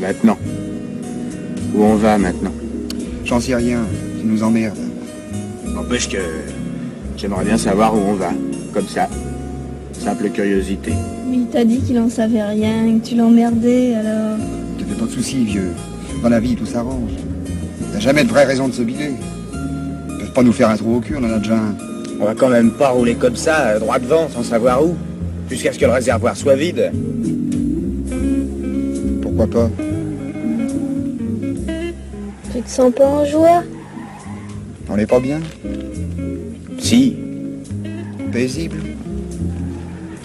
Maintenant. Où on va maintenant? J'en sais rien, tu nous emmerdes. N'empêche que j'aimerais bien savoir où on va. Comme ça. Simple curiosité. Mais il t'a dit qu'il en savait rien, que tu l'emmerdais, alors... Te fais pas de soucis, vieux. Dans la vie, tout s'arrange. T'as jamais de vraie raison de se biler. Ils peuvent pas nous faire un trou au cul, on en a déjà un. On va quand même pas rouler comme ça, euh, droit devant, sans savoir où. Jusqu'à ce que le réservoir soit vide. Pourquoi pas Tu te sens pas en joie On est pas bien Si. Paisible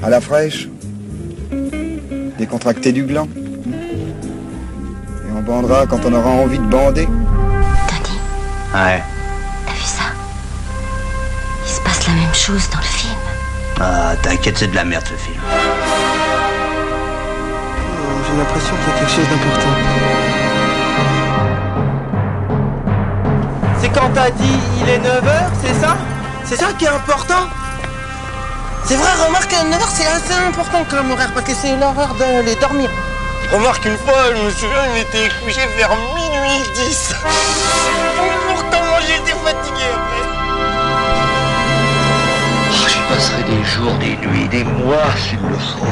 À la fraîche Décontracté du gland Et on bandera quand on aura envie de bander Tony, Ouais. t'as vu ça Il se passe la même chose dans le film. Ah, t'inquiète, c'est de la merde ce film. J'ai l'impression qu'il y a quelque chose d'important. C'est quand t'as dit il est 9h, c'est ça? C'est ça qui est important? C'est vrai, remarque, 9h c'est assez important comme horaire parce que c'est l'heure d'aller dormir. Remarque, une fois, je me souviens, il était couché vers minuit 10. Pourtant, moi j'étais fatigué après. Oh, J'y passerai des jours, des nuits, des mois s'il le faut.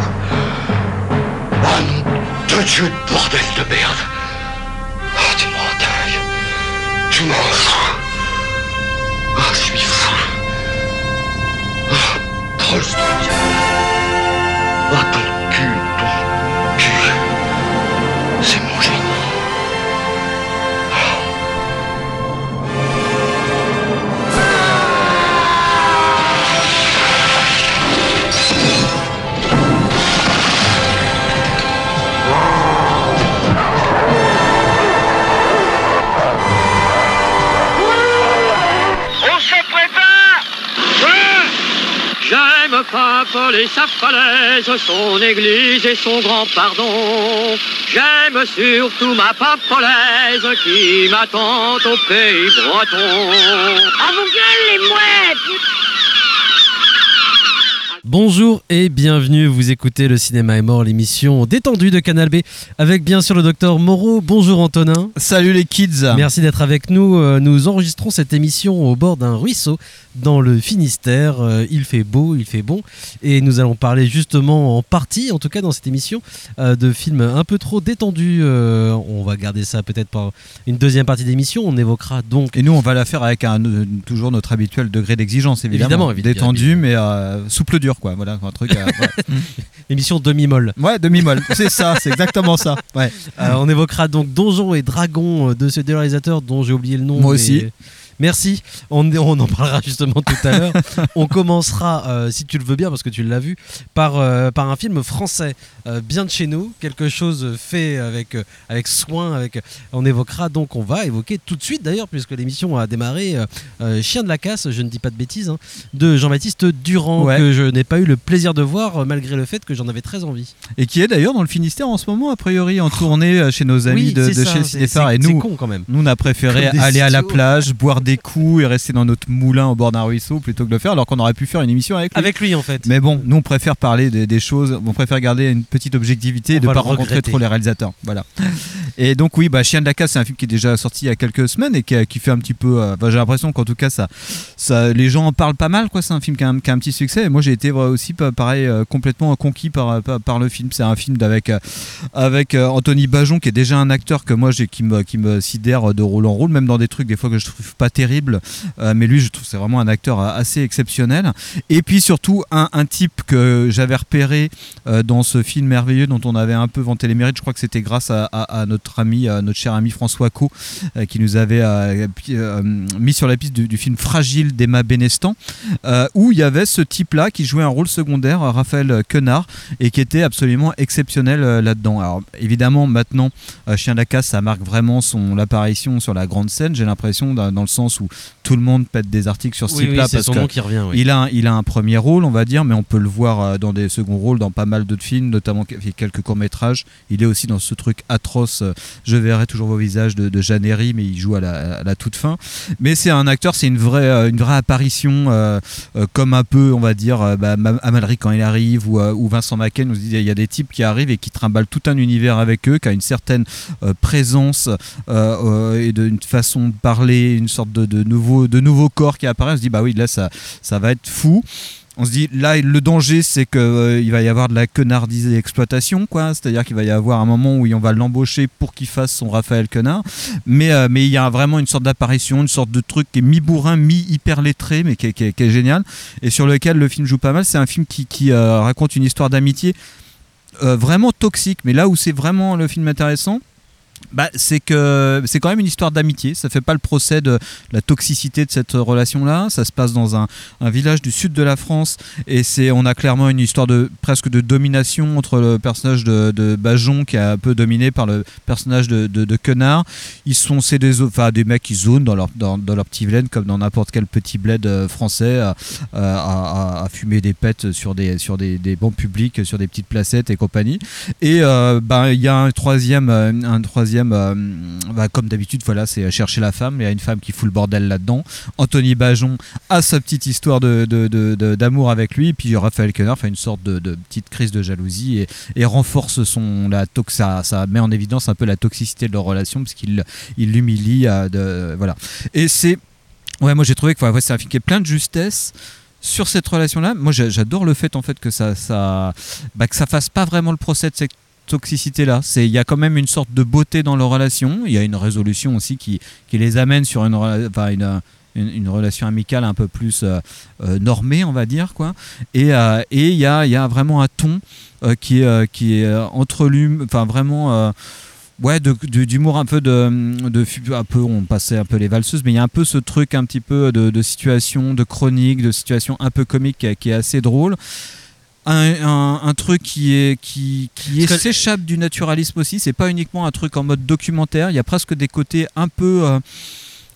Ah de Dieu de bordel de merde. Oh, tu m'en dingue Tu m'en son église et son grand pardon. J'aime surtout ma papolaise qui m'attend au pays breton. À vous gueule les mouettes Bonjour et bienvenue, vous écoutez le Cinéma est mort, l'émission détendue de Canal B avec bien sûr le docteur Moreau. Bonjour Antonin. Salut les kids Merci d'être avec nous. Euh, Nous enregistrons cette émission au bord d'un ruisseau dans le Finistère. Euh, Il fait beau, il fait bon. Et nous allons parler justement en partie, en tout cas dans cette émission, euh, de films un peu trop détendus. On va garder ça peut-être pour une deuxième partie d'émission. On évoquera donc... Et nous, on va la faire avec un, toujours notre habituel degré d'exigence, évidemment. Évidemment, évidemment. Détendu, mais euh, souple dur, quoi. Voilà, un truc. ouais. L'émission demi-molle. ouais, demi-molle. C'est ça, c'est exactement ça. Ouais. Euh, on évoquera donc Donjons et Dragons euh, de ce deux réalisateurs dont j'ai oublié le nom. Moi mais- aussi. Merci, on, on en parlera justement tout à l'heure. on commencera, euh, si tu le veux bien, parce que tu l'as vu, par, euh, par un film français euh, bien de chez nous, quelque chose fait avec, avec soin. Avec, on évoquera donc, on va évoquer tout de suite d'ailleurs, puisque l'émission a démarré, Chien de la casse, je ne dis pas de bêtises, hein, de Jean-Baptiste Durand, Ouais. que je n'ai pas eu le plaisir de voir, malgré le fait que j'en avais très envie. Et qui est d'ailleurs dans le Finistère en ce moment, a priori, en tournée chez nos amis Oui, de, c'est de ça, chez Cinéphare. Et nous, con quand même. nous, on a préféré aller à la plage, boire des coups et rester dans notre moulin au bord d'un ruisseau plutôt que de le faire, alors qu'on aurait pu faire une émission avec lui. Avec lui en fait. Mais bon, nous on préfère parler des, des choses, on préfère garder une petite objectivité et de va pas rencontrer regretter. trop les réalisateurs. Voilà. Et donc oui, bah, Chien de la casse, c'est un film qui est déjà sorti il y a quelques semaines et qui, a- qui fait un petit peu. euh, bah, j'ai l'impression qu'en tout cas ça, ça, les gens en parlent pas mal. quoi. C'est un film qui a, un, qui a un petit succès. Et moi j'ai été euh, aussi pa- pareil euh, complètement conquis par, par, par le film. C'est un film avec euh, avec euh, Anthony Bajon qui est déjà un acteur que moi j'ai qui me qui me sidère de rôle en rôle, même dans des trucs des fois que je trouve pas terribles. Euh, mais lui, je trouve c'est vraiment un acteur euh, assez exceptionnel. Et puis surtout un, type que j'avais repéré euh, dans ce film merveilleux dont on avait un peu vanté les mérites. Je crois que c'était grâce à, notre ami, notre cher ami François Co, qui nous avait mis sur la piste du, film Fragile d'Emma Benestan, où il y avait ce type-là qui jouait un rôle secondaire, Raphaël Quenard, et qui était absolument exceptionnel là-dedans. Alors évidemment, maintenant, Chien de la casse, ça marque vraiment son l'apparition sur la grande scène. J'ai l'impression, dans le sens sens où tout le monde pète des articles sur ce Oui, type-là parce son que nom qui revient, oui. il a un- il a un premier rôle, on va dire, mais on peut le voir euh, dans des seconds rôles dans pas mal d'autres films, notamment quelques courts métrages. Il est aussi dans ce truc atroce. euh, Je verrai toujours vos visages de, de Jeanne Herry, mais il joue à la, à la toute fin. Mais c'est un acteur, c'est une vraie, euh, une vraie apparition, euh, euh, comme un peu, on va dire, bah, Ma- Amalric quand il arrive, ou, euh, ou Vincent Macken. Se dit, il y a des types qui arrivent et qui trimballent tout un univers avec eux, qui a une certaine présence et d'une façon de parler, une sorte de, de nouveau, de corps qui apparaît. On se dit, bah oui, là, ça, ça va être fou. On se dit là le danger c'est que euh, va y avoir de la quenardisée exploitation quoi, c'est-à-dire qu'il va y avoir un moment où on va l'embaucher pour qu'il fasse son Raphaël Quenard, mais euh, mais il y a vraiment une sorte d'apparition, une sorte de truc qui est mi bourrin, mi hyper lettré, mais qui est, génial et sur lequel le film joue pas mal. C'est un film qui, euh, raconte une histoire d'amitié vraiment toxique, mais là où c'est vraiment le film intéressant. Bah, c'est que c'est quand même une histoire d'amitié. Ça fait pas le procès de la toxicité de cette relation-là. Ça se passe dans un, village du sud de la France et c'est on a clairement une histoire de presque de domination entre le personnage de, de Bajon qui est un peu dominé par le personnage de, de, Quenard. Ils sont c'est des enfin des mecs qui zonent dans leur dans, dans leur petit bled comme dans n'importe quel petit bled euh, français à, à- à- fumer des pètes sur des sur des, des bancs publics sur des petites placettes et compagnie. Et euh, ben, il y a un troisième, euh, un troisième euh, bah, comme d'habitude, voilà, c'est chercher la femme. Il y a une femme qui fout le bordel là-dedans. Anthony Bajon a sa petite histoire d'amour avec lui. Puis Raphaël Quenard fait une sorte de, petite crise de jalousie et, renforce son. La ça, ça met en évidence un peu la toxicité de leur relation parce qu'il il l'humilie. de, voilà. Et c'est. Ouais, moi j'ai trouvé que ouais, c'est un film qui est plein de justesse sur cette relation-là. Moi j'a- j'adore le fait en fait que ça, ça, bah, que ça fasse pas vraiment le procès de cette toxicité-là. Il y a quand même une sorte de beauté dans leur relation. Il y a une résolution aussi qui, qui les amène sur une, une, relation amicale un peu plus euh, euh, normée, on va dire quoi. Et euh, il y a, y a vraiment un ton euh, qui qui est entre lui, enfin vraiment. Ouais, d'humour un peu de, de un peu, on passait un peu les valseuses, mais il y a un peu ce truc un petit peu de, situation, de chronique, de situation un peu comique qui est assez drôle. Un, un- un truc qui est qui, s'échappe du naturalisme aussi. C'est pas uniquement un truc en mode documentaire. Il y a presque des côtés un peu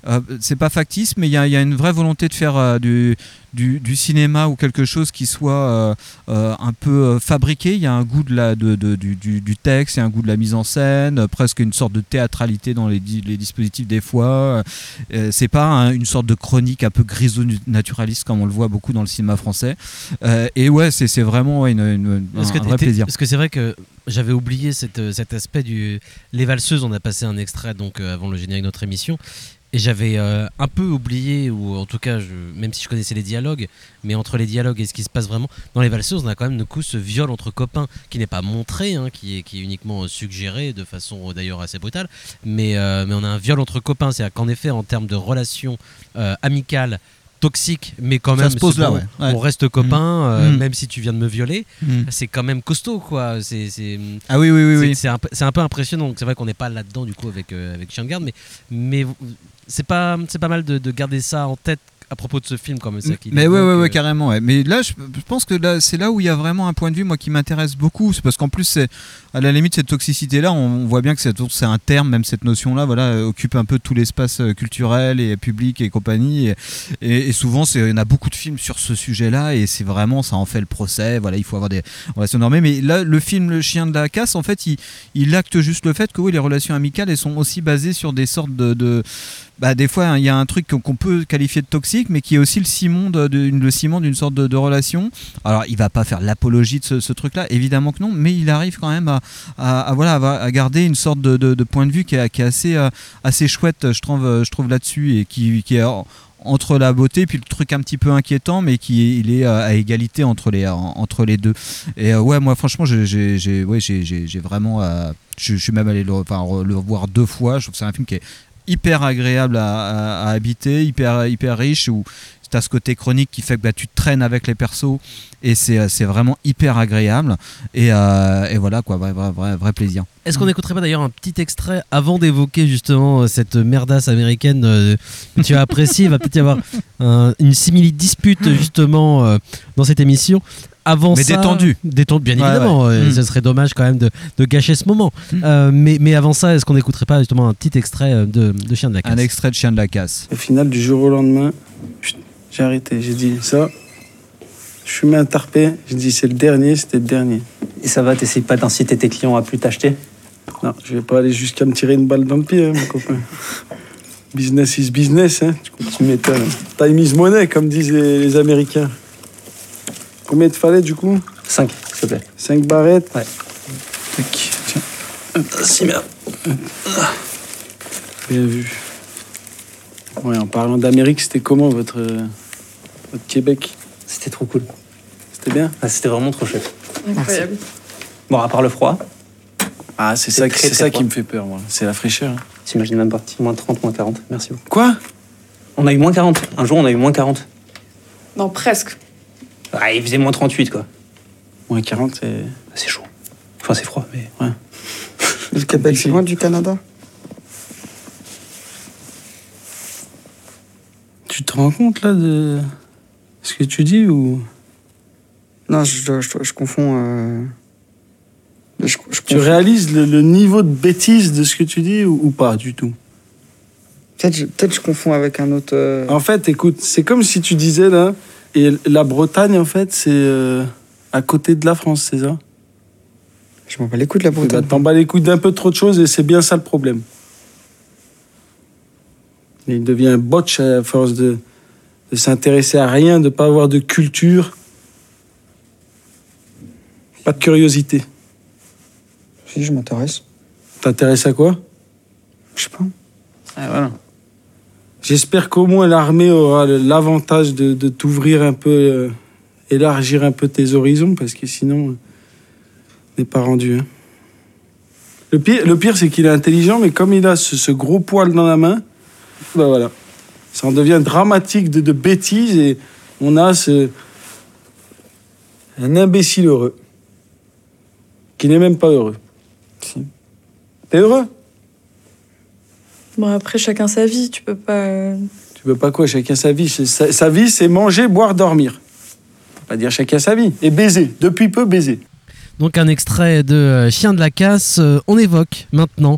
euh, c'est pas factice, mais il y, a- il y a une vraie volonté de faire euh, du, du, du cinéma ou quelque chose qui soit euh, un peu fabriqué. Il y a un goût de la, de, de- du, texte, il y a un goût de la mise en scène, presque une sorte de théâtralité dans les, di- les dispositifs des fois. C'est pas un- une sorte de chronique un peu griso-naturaliste comme on le voit beaucoup dans le cinéma français. Et ouais, c'est vraiment ouais, une, une- un, Parce que un vrai plaisir. Parce que c'est vrai que j'avais oublié cette, cet aspect du. Les valseuses, on a passé un extrait donc avant le générique de notre émission. Et j'avais euh, un peu oublié, ou en tout cas, même si je connaissais les dialogues, mais entre les dialogues et ce qui se passe vraiment, dans les valseuses, on a quand même du coup ce viol entre copains qui n'est pas montré, hein, qui, est, uniquement euh, suggéré de façon euh, d'ailleurs assez brutale, mais, mais on a un viol entre copains, c'est-à-dire qu'en effet, en termes de relations amicales, toxiques, mais quand Ça même, se pose c'est là, bon, ouais. Ouais. on reste copains, Mhm. euh, Mhm. même si tu viens de me violer, Mhm. c'est quand même costaud, quoi. C'est, c'est- Ah oui, oui, oui, c'est- oui. C'est un, un peu impressionnant. C'est vrai qu'on n'est pas là-dedans du coup avec, euh, avec Chien de garde, mais, mais c'est pas, c'est pas mal de, de garder ça en tête à propos de ce film comme ça. Mais ouais, ouais, ouais, euh, carrément. ouais. Mais là, je, je pense que là, c'est là où il y a vraiment un point de vue, moi, qui m'intéresse beaucoup. C'est parce qu'en plus, c'est à la limite cette toxicité-là, on, on voit bien que c'est c'est un terme, même cette notion-là, voilà, euh, occupe un peu tout l'espace euh, culturel et public et compagnie. Et, et- et souvent, c'est- il y en a beaucoup de films sur ce sujet-là, et c'est vraiment, ça en fait le procès. Voilà, il faut avoir des relations normées. Mais là, le film Le Chien de la Casse, en fait, il, il acte juste le fait que oui, les relations amicales, elles sont aussi basées sur des sortes de, de bah, des fois, hein, il y a un truc qu'on peut qualifier de toxique, mais qui est aussi le ciment d'une sorte de, relation. Alors, il va pas faire l'apologie de ce, truc-là, évidemment que non, mais il arrive quand même à, à- voilà, à, garder une sorte de, de- point de vue qui est, qui est assez, euh, assez chouette, je trouve, je trouve là-dessus, et qui, qui est en- entre la beauté puis le truc un petit peu inquiétant mais qui il est euh, à égalité entre les en- entre les deux et euh, ouais moi franchement j'ai ouais, j'ai- vraiment je, suis même allé enfin, le voir deux fois je trouve que c'est un film qui est hyper agréable à, habiter, hyper, hyper riche, où tu as ce côté chronique qui fait que bah, tu traînes avec les persos et c'est euh, vraiment hyper agréable. Et, euh, et voilà, quoi, vrai, vrai, plaisir. Est-ce qu'on n'écouterait pas d'ailleurs un petit extrait avant d'évoquer justement euh, cette merdasse américaine que tu as appréciée? Il va peut-être y avoir un- une simili dispute justement dans cette émission. Avant Mais ça, détendu. détendu, bien Ouais, évidemment. ouais. Ce serait dommage quand même de, de gâcher ce moment. Euh, mais, mais avant ça, est-ce qu'on n'écouterait pas justement un petit extrait euh, de, de Chien de la Casse Un extrait de Chien de la Casse. Au final, du jour au lendemain, j'ai arrêté. J'ai dit ça. Je fumais un tarpé. J'ai dit c'est le dernier, c'était le dernier. Et ça va, t'essayes pas d'inciter tes clients à plus t'acheter? Non, je vais pas aller jusqu'à me tirer une balle dans le pied, hein, mon copain. Business is business, hein. Tu, tu m'étonnes. Time is money, comme disent les, les Américains. Combien il te fallait du coup 5, s'il te plaît. 5 barrettes Ouais. Tac, tiens. Si bien. Bien vu. Ouais, en parlant d'Amérique, c'était comment votre, euh, votre Québec? C'était trop cool. C'était bien? Ah, C'était vraiment trop chouette. Incroyable. Bon, à part le froid, Ah, c'est ça, très, c'est très ça froid. qui me fait peur, moi. C'est la fraîcheur. hein. t'imagines même pas. Moins 30, moins 40. Merci beaucoup. Quoi? On a eu moins 40. Un jour, on a eu moins 40. Non, presque. Ah, il faisait moins 38, quoi. Moins 40, c'est. C'est chaud. Enfin, c'est froid, mais. Ouais. Le Québec, c'est loin du Canada Tu te rends compte là de ce que tu dis ou? Non, je, je, je- je confonds. euh, je- je tu réalises le, le niveau de bêtise de ce que tu dis ou, ou pas du tout? Peut-être je, peut-être je confonds avec un autre. euh, En fait, écoute, c'est comme si tu disais là, et la Bretagne en fait, c'est euh, à côté de la France, c'est ça? Je m'en bats les couilles de la Eh ben, Bretagne. T'en bats les couilles d'un peu trop de choses et c'est bien ça le problème. Et il devient un botch à force de, de s'intéresser à rien, de pas avoir de culture, pas de curiosité. Si, je m'intéresse. T'intéresses à quoi? Je sais pas. Ah, voilà. J'espère qu'au moins l'armée aura l'avantage de, t'ouvrir un peu, euh, élargir un peu tes horizons, parce que sinon, euh, n'est pas rendu. hein. Le pire, le pire c'est qu'il est intelligent, mais comme il a ce, gros poil dans la main, bah voilà. Ça en devient dramatique de, bêtises et on a ce. un imbécile heureux. Qui n'est même pas heureux. T'es heureux? Bon, après, chacun sa vie. Tu peux pas. euh, Tu veux pas quoi? Chacun sa vie. Sa, sa vie, c'est manger, boire, dormir. Faut pas dire chacun sa vie. Et baiser. Depuis peu, baiser. Donc un extrait de euh, Chien de la casse. Euh, on évoque maintenant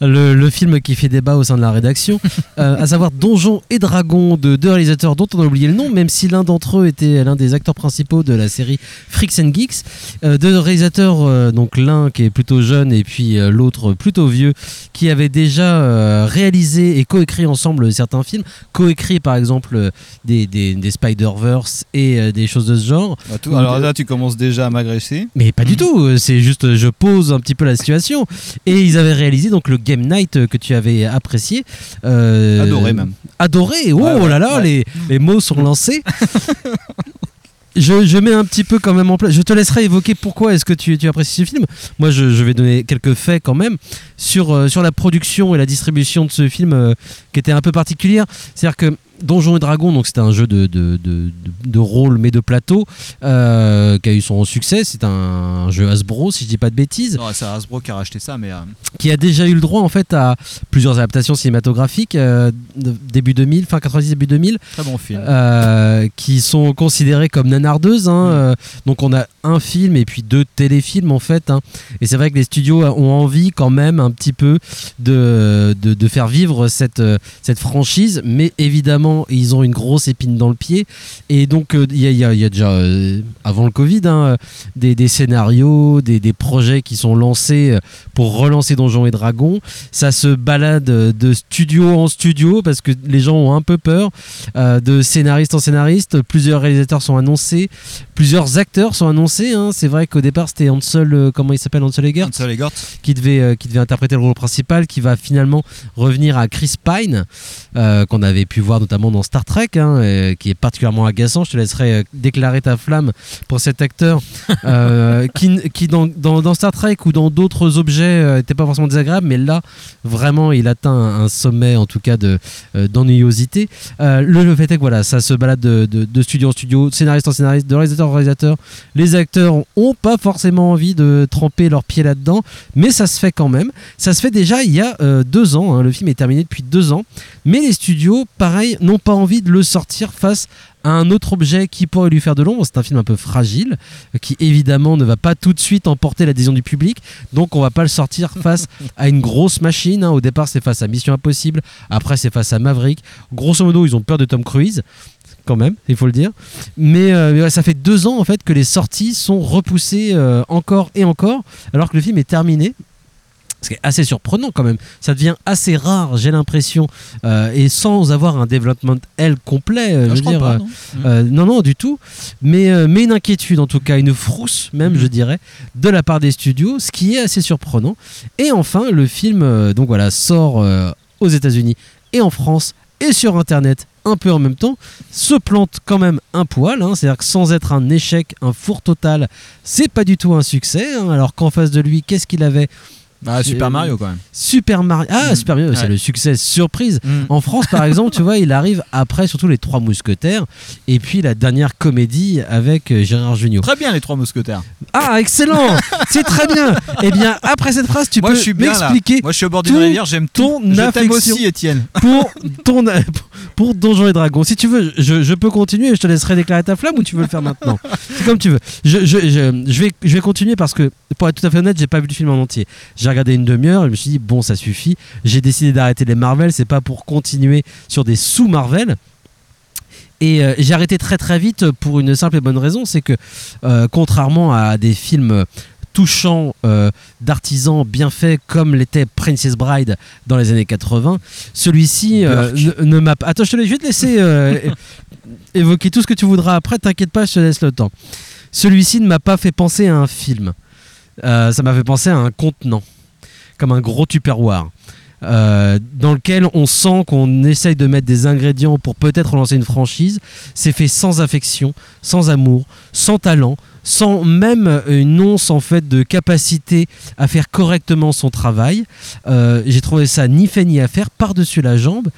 le, le film qui fait débat au sein de la rédaction, euh, à savoir Donjons et Dragons de deux réalisateurs dont on a oublié le nom, même si l'un d'entre eux était l'un des acteurs principaux de la série Freaks and Geeks. Euh, deux réalisateurs, euh, donc l'un qui est plutôt jeune et puis euh, l'autre plutôt vieux, qui avaient déjà euh, réalisé et coécrit ensemble certains films, coécrit par exemple euh, des, des, des Spider-Verse et euh, des choses de ce genre. Bah, tout- alors là, tu commences déjà à m'agresser. Mais pas du tout, euh, c'est juste je pose un petit peu la situation. Et ils avaient réalisé donc le Game Night euh, que tu avais apprécié. euh, Adoré même. Adoré, oh Ouais, ouais, là là, ouais. les, les mots sont lancés. Je, je mets un petit peu quand même en place. Je te laisserai évoquer pourquoi est-ce que tu, tu apprécies ce film. Moi, je, je vais donner quelques faits quand même sur, euh, sur la production et la distribution de ce film euh, qui était un peu particulière. C'est-à-dire que Donjons et Dragons, donc c'était un jeu de, de, de, de- de rôle mais de plateau euh, qui a eu son succès. C'est un jeu Hasbro, si je dis pas de bêtises c'est Hasbro qui a racheté ça, mais. euh, qui a déjà eu le droit en fait à plusieurs adaptations cinématographiques euh, début 2000, fin 90 début 2000, Très bon film. qui sont considérées comme nanardeuses. hein, donc on a un film et puis deux téléfilms en fait. hein. et c'est vrai que les studios ont envie quand même un petit peu de, faire vivre cette, cette franchise, mais évidemment ils ont une grosse épine dans le pied. Et donc euh, il y, a, y y déjà euh, avant le Covid hein, des, des scénarios, des, des projets qui sont lancés euh, pour relancer Donjons et Dragons. Ça se balade de studio en studio parce que les gens ont un peu peur. Euh, de scénariste en scénariste, plusieurs réalisateurs sont annoncés, plusieurs acteurs sont annoncés. hein. C'est vrai qu'au départ c'était Hansel, comment il s'appelle Hansel Egert Hansel Egert. qui devait, qui devait interpréter le rôle principal, qui va finalement revenir à Chris Pine, qu'on avait pu voir notamment dans Star Trek, hein, euh, qui est particulièrement agaçant. Je te laisserai euh, déclarer ta flamme pour cet acteur, euh, qui, qui dans, dans- dans Star Trek ou dans d'autres objets n'était pas forcément désagréable, mais là, vraiment, il atteint un, sommet, en tout cas, de, euh, d'ennuyosité. Euh, le, le fait est que voilà, ça se balade de, de- de studio en studio, scénariste en scénariste, de réalisateur en réalisateur. Les acteurs ont pas forcément envie de tremper leurs pieds là-dedans, mais ça se fait quand même. Ça se fait déjà il y a euh, deux ans. hein. Le film est terminé depuis deux ans, mais les studios, pareil, n'ont pas envie de le sortir face à un autre objet qui pourrait lui faire de l'ombre. C'est un film un peu fragile, qui évidemment ne va pas tout de suite emporter l'adhésion du public. Donc on va pas le sortir face à une grosse machine. hein. Au départ, c'est face à Mission Impossible. Après, c'est face à Maverick. Grosso modo, ils ont peur de Tom Cruise. Quand même, il faut le dire. Mais, euh, mais ouais, ça fait deux ans en fait que les sorties sont repoussées euh, encore et encore, alors que le film est terminé. Ce qui est assez surprenant quand même. Ça devient assez rare, j'ai l'impression, euh, et sans avoir un développement L complet. euh, Ah, je je veux crois dire, pas, euh, non. euh, non, non, du tout. Mais, mais une inquiétude en tout cas, une frousse même, Mhm. je dirais, de la part des studios, ce qui est assez surprenant. Et enfin, le film, donc voilà, sort aux États-Unis et en France et sur Internet un peu en même temps, se plante quand même un poil. hein. C'est-à-dire que sans être un échec, un four total, c'est pas du tout un succès. hein. Alors qu'en face de lui, qu'est-ce qu'il avait Bah, Super Mario, quand même. Super Mario. Ah, Mm. Super Mario, c'est Ouais. le succès surprise. Mm. En France, par exemple, tu vois, il arrive après surtout les Trois Mousquetaires et puis la dernière comédie avec euh, Gérard Jugnot. Très bien, les trois mousquetaires. Ah, excellent C'est très bien Eh bien, après cette phrase, tu Moi, peux m'expliquer Moi, je suis au bord d'une rivière, j'aime ton. Je t'aime affection aussi, Étienne. Pour, ton, pour Donjons et Dragons. Si tu veux, je, je peux continuer et je te laisserai déclarer ta flamme ou tu veux le faire maintenant? C'est comme tu veux. Je, je, je, je vais, je vais continuer parce que, pour être tout à fait honnête, j'ai pas vu le film en entier. J'ai regardé une demi-heure et je me suis dit, bon, ça suffit. J'ai décidé d'arrêter les Marvel, c'est pas pour continuer sur des sous-Marvel. Et euh, j'ai arrêté très très vite pour une simple et bonne raison, c'est que euh, contrairement à des films touchants euh, d'artisans bien faits comme l'était Princess Bride dans les années 80, celui-ci ne, ne m'a pas... Attends, je, te, laisse- je vais te laisser évoquer tout ce que tu voudras après, t'inquiète pas, je te laisse le temps. Celui-ci ne m'a pas fait penser à un film, ça m'a fait penser à un contenant, comme un gros tupperware euh, dans lequel on sent qu'on essaye de mettre des ingrédients pour peut-être lancer une franchise. C'est fait sans affection, sans amour, sans talent, sans même une once en fait de capacité à faire correctement son travail. Euh, J'ai trouvé ça ni fait ni à faire par-dessus la jambe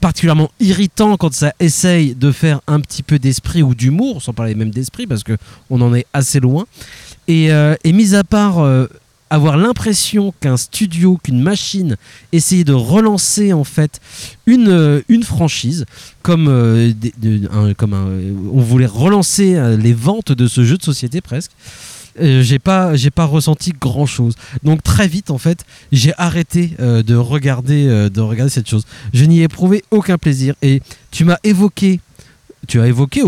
particulièrement irritant quand ça essaye de faire un petit peu d'esprit ou d'humour, sans parler même d'esprit parce que on en est assez loin. Et, euh, mis à part avoir l'impression qu'un studio, qu'une machine essayait de relancer en fait une, euh, franchise, comme, euh, un- on voulait relancer euh, les ventes de ce jeu de société presque. Euh, j'ai pas ressenti grand chose donc très vite en fait j'ai arrêté euh, de regarder euh, de regarder cette chose. Je n'y ai éprouvé aucun plaisir. Et tu m'as évoqué tu as évoqué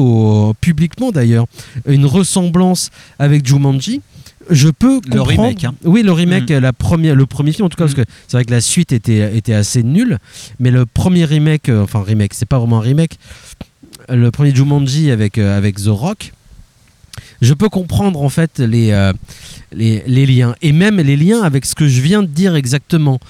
publiquement d'ailleurs une ressemblance avec Jumanji je peux Le comprendre remake, hein. oui le remake Mm. la première le premier film en tout cas parce que c'est vrai que la suite était était assez nulle mais le premier remake euh, enfin remake c'est pas vraiment un remake le premier Jumanji avec euh, avec The Rock je peux comprendre en fait les, euh, les, les liens et même les liens avec ce que je viens de dire exactement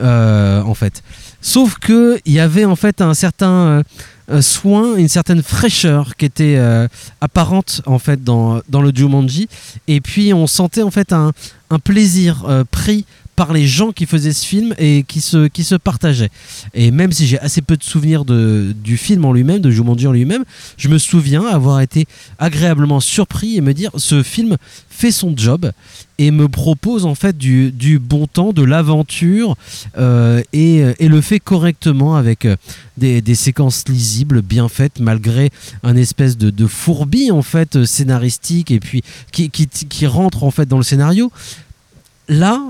en fait sauf que il y avait en fait un certain euh, euh, soin une certaine fraîcheur qui était euh, apparente en fait dans, dans le Jumanji. Et puis on sentait en fait un, un plaisir pris par les gens qui faisaient ce film et qui se, qui se partageaient. Et même si j'ai assez peu de souvenirs de, du film en lui-même, de Jumanji en lui-même, je me souviens avoir été agréablement surpris et me dire ce film fait son job et me propose en fait du, du bon temps, de l'aventure euh, et, et le fait correctement avec euh, des, des séquences lisibles, bien faites, malgré un espèce de, de fourbi en fait euh, scénaristique et puis qui, qui, qui rentre en fait dans le scénario. Là,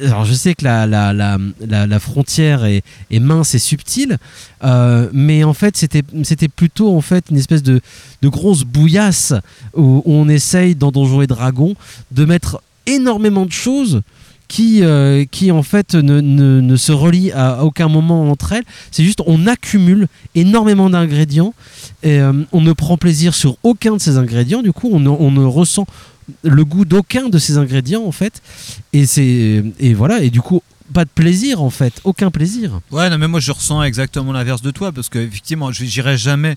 alors je sais que la, la, la, la, frontière est, mince et subtile, euh, mais en fait c'était plutôt en fait une espèce de, de grosse bouillasse où, on essaye dans Donjons et Dragons de mettre énormément de choses qui, euh, qui en fait ne, ne, ne se relient à, aucun moment entre elles. C'est juste on accumule énormément d'ingrédients et euh, on ne prend plaisir sur aucun de ces ingrédients. Du coup, on on ne ressent le goût d'aucun de ces ingrédients en fait. Et c'est et voilà et du coup pas de plaisir en fait, aucun plaisir. Ouais, non, mais moi je ressens exactement l'inverse de toi parce que effectivement, j'irai jamais.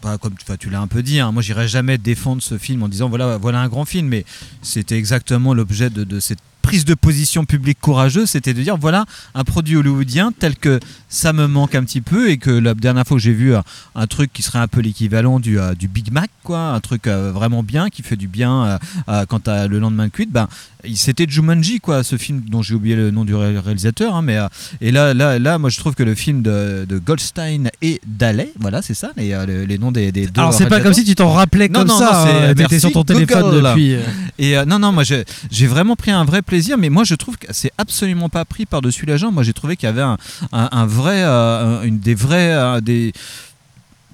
Pas comme tu l'as un peu dit, hein, moi j'irai jamais défendre ce film en disant voilà, voilà un grand film, mais c'était exactement l'objet de, de cette prise de position publique courageuse, c'était de dire voilà un produit hollywoodien tel que ça me manque un petit peu et que la dernière fois que j'ai vu un truc qui serait un peu l'équivalent du, euh, Big Mac, quoi, un truc euh, vraiment bien qui fait du bien euh, quand t'as le lendemain de cuite, ben c'était Jumanji quoi, ce film dont j'ai oublié le nom du ré- réalisateur. hein, mais euh, et là, là, là, moi je trouve que le film de, de Goldstein et Daley, voilà, c'est ça, les, euh, les, noms des, des deux. Alors, c'est pas comme si tu t'en rappelais Non, comme non, ça, non, hein, t'étais sur ton téléphone Google. depuis, euh. Et euh, non, non, moi j'ai j'ai vraiment pris un vrai plaisir, mais moi je trouve que c'est absolument pas pris par-dessus la jambe. Moi j'ai trouvé qu'il y avait un, un- un vrai, euh, une des vrais, euh, des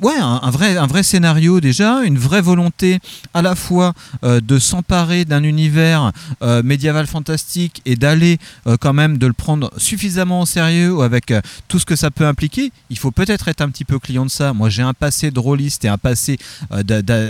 Ouais, un, un vrai, un vrai scénario déjà, une vraie volonté à la fois euh, de s'emparer d'un univers euh, médiéval fantastique et d'aller euh, quand même de le prendre suffisamment au sérieux avec tout ce que ça peut impliquer. Il faut peut-être être un petit peu client de ça. Moi, j'ai un passé de rôliste et un passé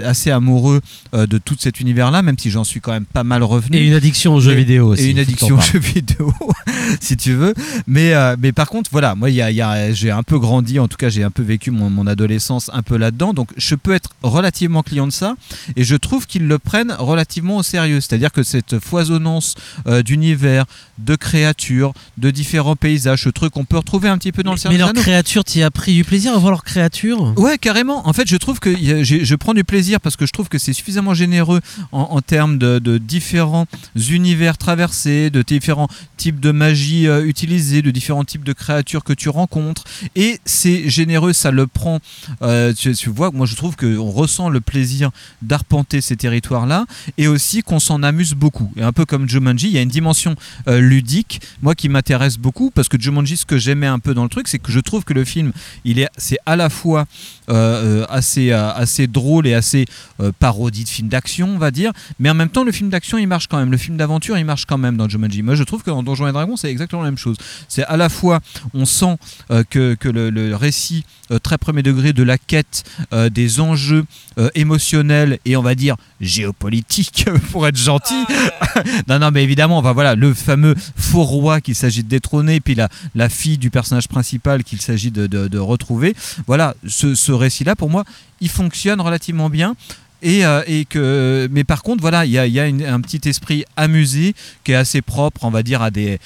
assez amoureux de tout cet univers-là, même si j'en suis quand même pas mal revenu. Et une addiction aux jeux Et- vidéo aussi, Et une addiction aux jeux vidéo, si tu veux. Mais, mais par contre, voilà, moi, il y a- il y a- j'ai un peu grandi, en tout cas, j'ai un peu vécu mon, mon adolescence un peu là-dedans. Donc, je peux être relativement client de ça. Et je trouve qu'ils le prennent relativement au sérieux. C'est-à-dire que cette foisonnance euh, d'univers, de créatures, de différents paysages, ce truc qu'on peut retrouver un petit peu dans le Mais Seigneur leur des Anneaux. créature, tu as pris du plaisir à voir leur créature Ouais, carrément. En fait, je trouve que je prends du plaisir parce que je trouve que c'est suffisamment généreux en, en termes de, de différents univers traversés, de différents types de magie euh, utilisée, de différents types de créatures que tu rencontres. Et c'est généreux, ça le prend. euh, tu, tu vois, moi je trouve qu'on ressent le plaisir d'arpenter ces territoires-là et aussi qu'on s'en amuse beaucoup. Et un peu comme Jumanji, il y a une dimension euh, ludique, moi qui m'intéresse beaucoup parce que Jumanji, ce que j'aimais un peu dans le truc, c'est que je trouve que le film, il est, c'est à la fois euh, euh, assez, euh, assez drôle et assez euh, parodie de film d'action, on va dire, mais en même temps, le film d'action, il marche quand même. Le film d'aventure, il marche quand même dans Jumanji. Moi, je trouve que dans Donjons et Dragons, c'est exactement la même chose. C'est à la fois, on sent euh, que, que le, le récit euh, très premier degré de la quête, euh, des enjeux euh, émotionnels et on va dire géopolitiques, pour être gentil. non, non, mais évidemment, enfin, voilà, le fameux faux roi qu'il s'agit de détrôner, puis la, la fille du personnage principal qu'il s'agit de, de- de retrouver. Voilà, ce, ce récit-là, pour moi, il fonctionne relativement bien. Et, euh, et que, mais par contre, voilà, il y a, un petit esprit amusé qui est assez propre, on va dire, à des,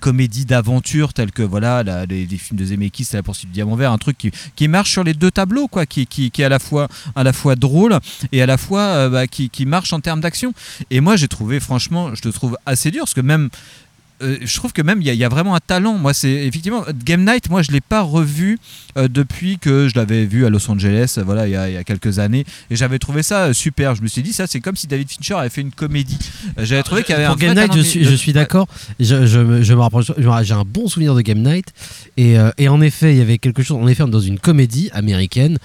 comédies d'aventure telles que voilà, les, films de Zemeckis, La poursuite du diamant vert, un truc qui, marche sur les deux tableaux, quoi, qui, est à la fois, drôle et à la fois euh, bah, qui marche en termes d'action. Et moi, j'ai trouvé, franchement, je te trouve assez dur, parce que même euh, je trouve que même il y, a- il y a vraiment un talent. Moi, c'est effectivement Game Night. Moi, je l'ai pas revu euh, depuis que je l'avais vu à Los Angeles. euh, Voilà, il y a, il y a quelques années, et j'avais trouvé ça super. Je me suis dit, ça, c'est comme si David Fincher avait fait une comédie. J'avais trouvé qu'il y avait Pour un Game Night, je suis, je suis d'accord. Je, je, me- je me rapproche. J'ai un bon souvenir de Game Night. Et, euh, et en effet, il y avait quelque chose. En effet, dans une comédie américaine,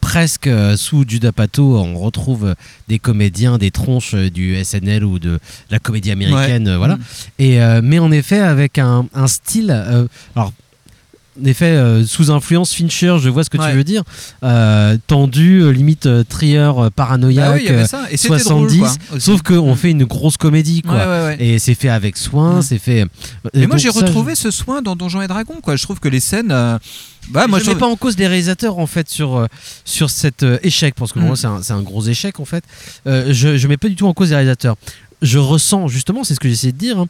presque sous Judah Pato, on retrouve des comédiens, des tronches du SNL ou de la comédie américaine. Ouais. voilà. Mm. Et, euh, mais en effet, avec un, un style. euh, alors, en effet, euh, sous influence Fincher, je vois ce que Ouais. tu veux dire. Tendu, limite trier paranoïaque, Bah oui, il y avait euh, ça. Et c'était drôle, 70. quoi, sauf qu'on fait une grosse comédie, quoi. Ouais, ouais, ouais. Et c'est fait avec soin, c'est fait. Mais Et moi, j'ai retrouvé ce soin dans Donjons et Dragons. Quoi. Je trouve que les scènes. bah, moi, je je mets pas en cause les réalisateurs en fait sur sur cet euh, échec parce que pour Mm. moi c'est un, un gros échec en fait. Euh, je je mets pas du tout en cause les réalisateurs. Je ressens justement, c'est ce que j'essayais de dire. hein,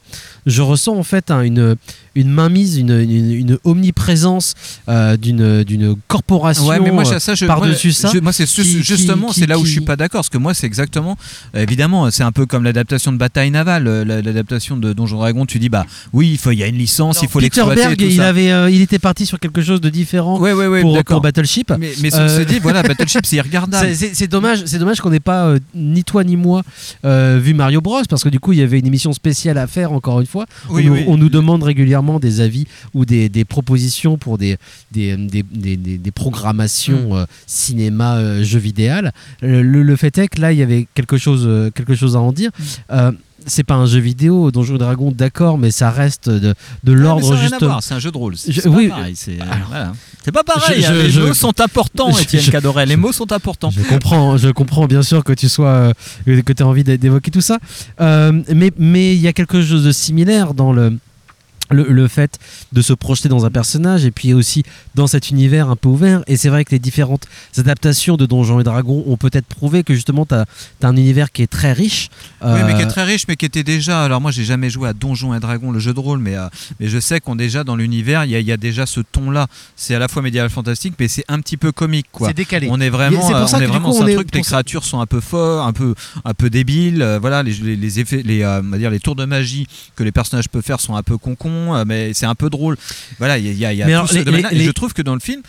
je ressens en fait hein, une une mainmise, une, une, une omniprésence euh, d'une corporation Ouais, mais moi, euh, ça, je, par dessus moi, ça. je- moi, c'est justement, c'est là où je qui- suis pas d'accord, parce que moi, c'est exactement, euh, évidemment, c'est un peu comme l'adaptation de Bataille navale, euh, la- l'adaptation de Donjon Dragon. Tu dis, bah oui, il faut, il y a une licence, il faut Peter l'exploiter. Il avait, euh, il était parti sur quelque chose de différent Ouais, ouais, pour, pour Battleship. Mais, mais ceci dit, voilà, Battleship, c'est irregardable. C'est- dommage, c'est dommage qu'on n'ait pas euh, ni toi ni moi euh, vu Mario Bros parce que du coup il y avait une émission spéciale à faire encore une fois. Oui, on, nous, oui. on nous demande régulièrement des avis ou des, des propositions pour des des, des, programmations Mm. euh, cinéma euh, jeux vidéo. Le, le- le fait est que là il y avait quelque chose euh, quelque chose à en dire. Mm. Euh, c'est pas un jeu vidéo, Donjons et Dragons, d'accord, mais ça reste de, de l'ordre justement. C'est un jeu de rôle. C'est pas oui, pareil. C'est voilà. C'est pas pareil. je- hein, je- les je- mots sont importants, Étienne Cadoret. Les mots sont importants. Je comprends, je comprends bien sûr que tu sois, euh, que tu as envie d'é- d'évoquer tout ça. Euh, mais mais il y a quelque chose de similaire dans le le, le fait de se projeter dans un personnage et puis aussi dans cet univers un peu ouvert. Et c'est vrai que les différentes adaptations de Donjons et Dragons ont peut-être prouvé que justement tu as, un univers qui est très riche. Oui, mais qui est Euh, très riche, mais qui était déjà. Alors moi, j'ai jamais joué à Donjons et Dragons, le jeu de rôle, mais, euh, mais je sais qu'on déjà dans l'univers, il y, a- il y a déjà ce ton-là. C'est à la fois médiéval fantastique, mais c'est un petit peu comique, quoi. C'est décalé. On est vraiment, c'est pour ça on que est vraiment coup, sur on un est- truc. Les créatures sont un peu forts, un peu, un peu débiles. euh, voilà, les, les, les effets, les, euh, on va dire les tours de magie que les personnages peuvent faire sont un peu concons, mais c'est un peu drôle. Voilà, il y a, y a- il y a Mais tout alors, ce les- domaine-là. les- Et je trouve que dans le film.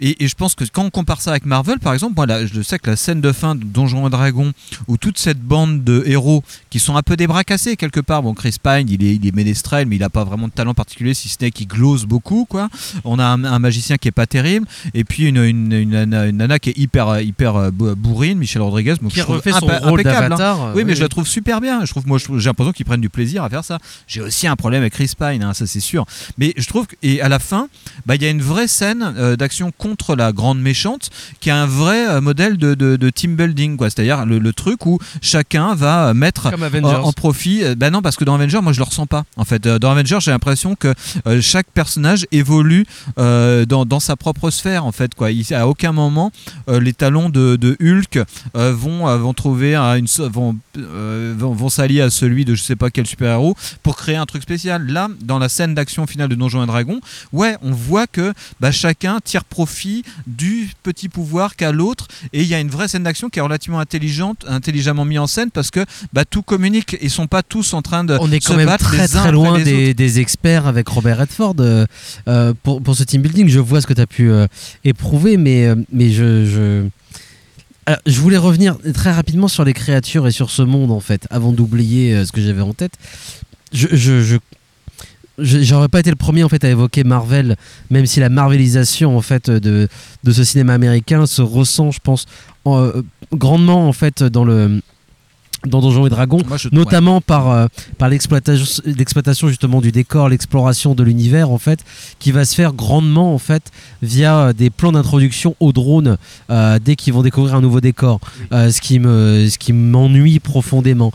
Et, et je pense que quand on compare ça avec Marvel, par exemple, moi, là, je sais que la scène de fin de Donjons et Dragons, où toute cette bande de héros qui sont un peu des bras cassés quelque part. Bon, Chris Pine, il est, il est ménestrel, mais il n'a pas vraiment de talent particulier, si ce n'est qu'il glose beaucoup, quoi. On a un, un magicien qui est pas terrible, et puis une, une, une nana, une nana qui est hyper, hyper euh, bou- bourrine, Michel Rodriguez, donc Qui je refait son rôle hein. d'Avatar, euh, Oui, mais je la trouve super bien. Je trouve, moi, j'ai l'impression qu'ils prennent du plaisir à faire ça. J'ai aussi un problème avec Chris Pine, hein, ça c'est sûr. Mais je trouve que, et à la fin, bah, il y a une vraie scène euh, d'action contre la grande méchante qui est un vrai euh, modèle de, de- de team building, quoi. C'est-à-dire le, le truc où chacun va euh, mettre euh, en profit. bah non, parce que dans Avengers, moi je le ressens pas. En fait, dans Avengers, j'ai l'impression que chaque personnage évolue euh, dans, dans sa propre sphère, en fait, quoi. Il- à aucun moment, euh, les talons de, de Hulk euh, vont, vont trouver un- une, vont, vont s'allier à celui de je sais pas quel super-héros pour créer un truc spécial. Là, dans la scène d'action finale de Donjons et Dragons, ouais, on voit que bah, chacun tire profit du petit pouvoir qu'a l'autre et il y a une vraie scène d'action qui est relativement intelligente, intelligemment mise en scène parce que bah, tout communique et sont pas tous en train de On est se quand même battre très très loin des, experts avec Robert Redford euh, euh, pour, pour ce team building. Je vois ce que tu as pu euh, éprouver, mais, mais je, je... Alors, je voulais revenir très rapidement sur les créatures et sur ce monde en fait, avant d'oublier euh, ce que j'avais en tête. Je, je, je- je- j'aurais pas été le premier en fait à évoquer Marvel, même si la marvelisation en fait de, de ce cinéma américain se ressent, je pense, en- euh, grandement en fait dans le dans Donjons et Dragons, Moi, je- notamment par, euh, par l'exploitation justement du décor, l'exploration de l'univers en fait, qui va se faire grandement en fait via euh, des plans d'introduction aux drones euh, dès qu'ils vont découvrir un nouveau décor, Euh, ce qui me ce qui m'ennuie profondément.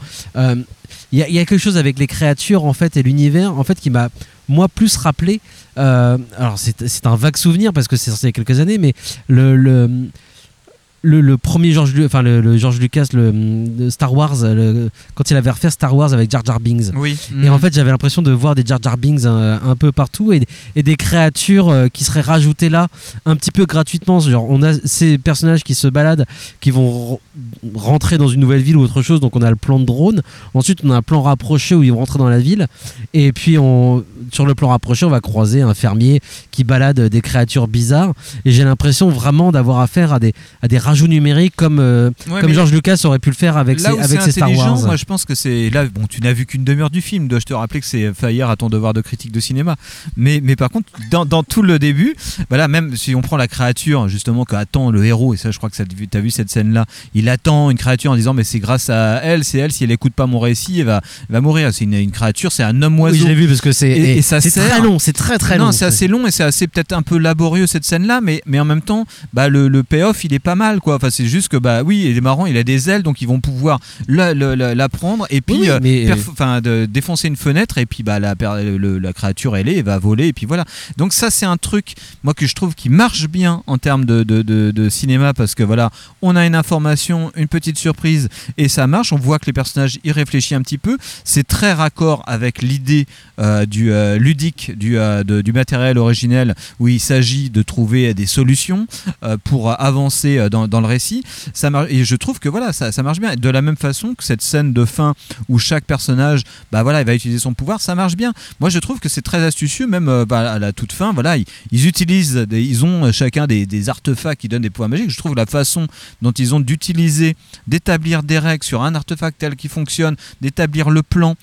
Il y, a- quelque chose avec les créatures en fait et l'univers en fait qui m'a moi plus rappelé. euh, alors c'est un vague souvenir parce que c'est sorti il quelques années, mais le le, le premier George, enfin le, le George Lucas, le, le Star Wars, quand il avait refait Star Wars avec Jar Jar Binks. Oui. Et Mhm. en fait, j'avais l'impression de voir des Jar Jar Binks euh, un, peu partout et, et des créatures euh, qui seraient rajoutées là un petit peu gratuitement. Genre, on a ces personnages qui se baladent, qui vont re- rentrer dans une nouvelle ville ou autre chose. Donc, on a le plan de drone. Ensuite, on a un plan rapproché où ils vont rentrer dans la ville. Et puis, on, sur le plan rapproché, on va croiser un fermier qui balade des créatures bizarres. Et j'ai l'impression vraiment d'avoir affaire à des, à des rajouts numériques comme, euh, Ouais, comme George Lucas aurait pu le faire avec là ses, où avec ses Star Wars. moi je pense que c'est là bon tu n'as vu qu'une demi-heure du film dois-je te rappeler que c'est faillir à ton devoir de critique de cinéma mais, mais par contre dans, dans tout le début voilà même si on prend la créature justement qu'attend le héros et ça je crois que tu as vu cette scène là il attend une créature en disant mais c'est grâce à elle c'est elle si elle écoute pas mon récit elle va, elle va mourir c'est une, une créature c'est un homme oiseau Oui, je l'ai vu parce que c'est et, et ça très long, c'est très très non, long. c'est assez long et c'est assez peut-être un peu laborieux cette scène-là, mais, mais en même temps, bah, le, le payoff il est pas mal quoi. Enfin, c'est juste que bah oui, il est marrant, il a des ailes donc ils vont pouvoir la, la, la- la prendre et puis Oui, euh, mais- de- défoncer une fenêtre et puis bah la, per- le- la créature elle est, elle va voler et puis voilà. Donc ça c'est un truc moi que je trouve qui marche bien en termes de, de, de- de cinéma parce que voilà, on a une information, une petite surprise et ça marche. On voit que les personnages y réfléchissent un petit peu. C'est très raccord avec l'idée euh, du euh, ludique du, euh, du matériel originel où il s'agit de trouver des solutions euh, pour avancer euh, dans, le récit. Ça mar- et je trouve que voilà, ça, ça marche bien. De la même façon que cette scène de fin où chaque personnage, bah voilà, il va utiliser son pouvoir, ça marche bien. Moi, je trouve que c'est très astucieux, même euh, bah, à la toute fin. Voilà, ils, ils utilisent, des- ils ont euh, chacun des, des artefacts qui donnent des pouvoirs magiques. Je trouve la façon dont ils ont d'utiliser, d'établir des règles sur un artefact tel qu'il fonctionne, d'établir le plan,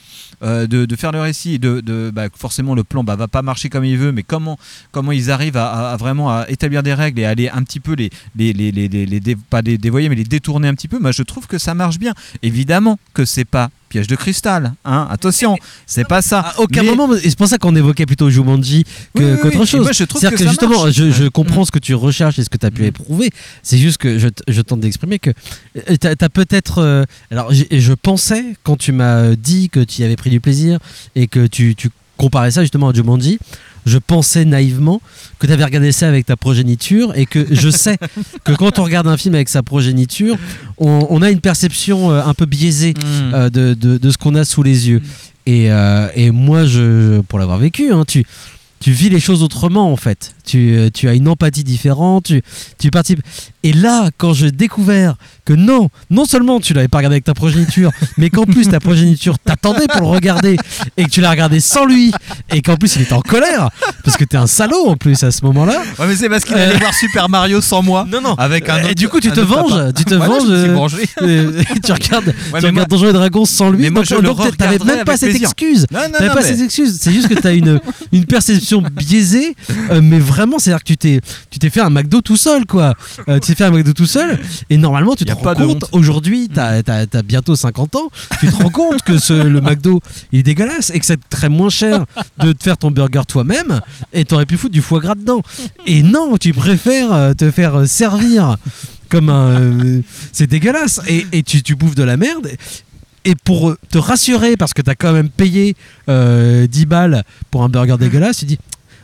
euh, de, faire le récit, de, bah, forcément le plan bah, va pas marcher comme il veut, mais comment, comment ils arrivent à, vraiment à établir des règles et à aller un petit peu les, les, les, les, pas dévoyer, mais les détourner un petit peu. Moi, je trouve que ça marche bien. Évidemment que c'est pas piège de cristal, hein. Attention, c'est pas ça. À aucun Mais- moment, et c'est pour ça qu'on évoquait plutôt Jumanji que- Oui, oui, qu'autre oui. Et chose. moi, je trouve que justement, je, comprends ce que tu recherches et ce que tu as pu éprouver. C'est juste que je, tente d'exprimer que tu as, peut-être. euh, alors, je pensais, quand tu m'as dit que tu y avais pris du plaisir et que tu. tu comparais ça justement à Jumanji, je pensais naïvement que tu avais regardé ça avec ta progéniture et que je sais que quand on regarde un film avec sa progéniture, on, on a une perception euh, un peu biaisée Mm. euh, de, de- de ce qu'on a sous les yeux. Et, euh, et moi, je, pour l'avoir vécu, hein, tu, tu vis les choses autrement en fait. Tu, euh, tu as une empathie différente, tu, tu participes. Et là, quand j'ai découvert que non, non seulement tu l'avais pas regardé avec ta progéniture, mais qu'en plus ta progéniture t'attendait pour le regarder et que tu l'as regardé sans lui et qu'en plus il était en colère parce que t'es un salaud en plus à ce moment-là. Ouais, mais c'est parce qu'il Euh, allait voir Super Mario sans moi. Non, non. Avec un Et du coup, tu te venges, tu te venges. euh, euh, tu regardes, Ouais, tu regardes moi- Donjons et Dragons sans lui. Mais moi, donc je le donc t'avais même pas cette plaisir. excuse. Non, non, non, pas mais- cette excuse. C'est juste que t'as une, une perception biaisée, euh, mais vraiment, c'est-à-dire que tu t'es, tu t'es fait un McDo tout seul, quoi. Euh, tu t'es fait un McDo tout seul, et normalement, tu te rends compte, aujourd'hui, t'as, t'as, t'as bientôt 50 ans, tu te rends compte que ce, le McDo, il est dégueulasse, et que ça te coûterait moins cher de te faire ton burger toi-même, et t'aurais pu foutre du foie gras dedans. Et non, tu préfères euh, te faire servir comme un. euh, c'est dégueulasse. Et, et tu, tu bouffes de la merde. Et pour euh, te rassurer, parce que t'as quand même payé euh, 10 balles pour un burger dégueulasse, tu dis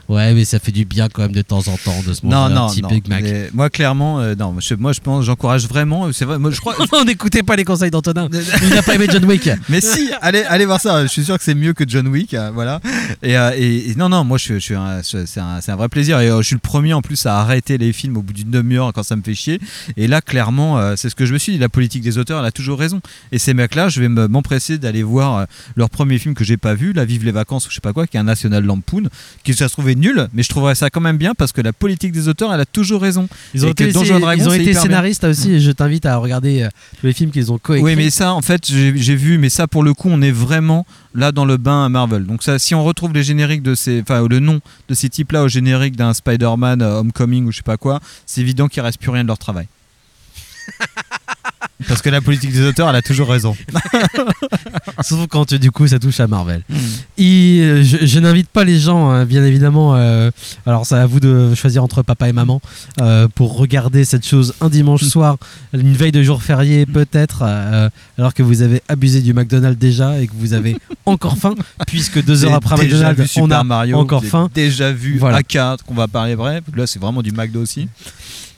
Ouais, mais ça fait du bien quand même de temps en temps de se manger Non, un non, petit non. Big Mac. Mais moi, clairement, euh, non. Je, moi, je pense, j'encourage vraiment. C'est vrai. Moi, je crois. On n'écoutait pas les conseils d'Antonin. Il n'a pas aimé John Wick. Mais si, allez, allez voir ça. Je suis sûr que c'est mieux que John Wick, euh, voilà. Et, euh, et- et non, non, moi, je, suis- je c'est un, vrai plaisir. Et je suis le premier en plus à arrêter les films au bout d'une demi-heure quand ça me fait chier. Et là, clairement, c'est ce que je me suis dit. La politique des auteurs, elle a toujours raison. Et ces mecs-là, je vais me- m'empresser d'aller voir leur premier film que j'ai pas vu, La Vive les vacances ou je sais pas quoi, qui est un National Lampoon, qui ça se trouvait nul, mais je trouverais ça quand même bien parce que la politique des auteurs, elle a toujours raison. Ils ont Et été, Donjons et Dragons, ils ont c'est été hyper bien. scénaristes aussi. Et je t'invite à regarder euh, tous les films qu'ils ont coécrits. Oui, mais ça, en fait, j'ai j'ai vu, mais ça, pour le coup, on est vraiment là dans le bain à Marvel. Donc, ça, si on retrouve les génériques de ces, enfin, le nom de ces types-là au générique d'un Spider-Man euh, Homecoming ou je sais pas quoi, c'est évident qu'il reste plus rien de leur travail. Parce que la politique des auteurs, elle a toujours raison. Sauf quand euh, du coup ça touche à Marvel. Mm. Et, euh, je, je n'invite pas les gens, hein, bien évidemment. euh, alors c'est à vous de choisir entre papa et maman euh, pour regarder cette chose un dimanche Mm. soir, une veille de jour férié peut-être, euh, alors que vous avez abusé du McDonald's déjà et que vous avez encore faim, puisque deux heures après McDonald's, on Super a Mario, encore faim. Déjà vu Voilà. AK, qu'on va parler bref. Là, c'est vraiment du McDo aussi.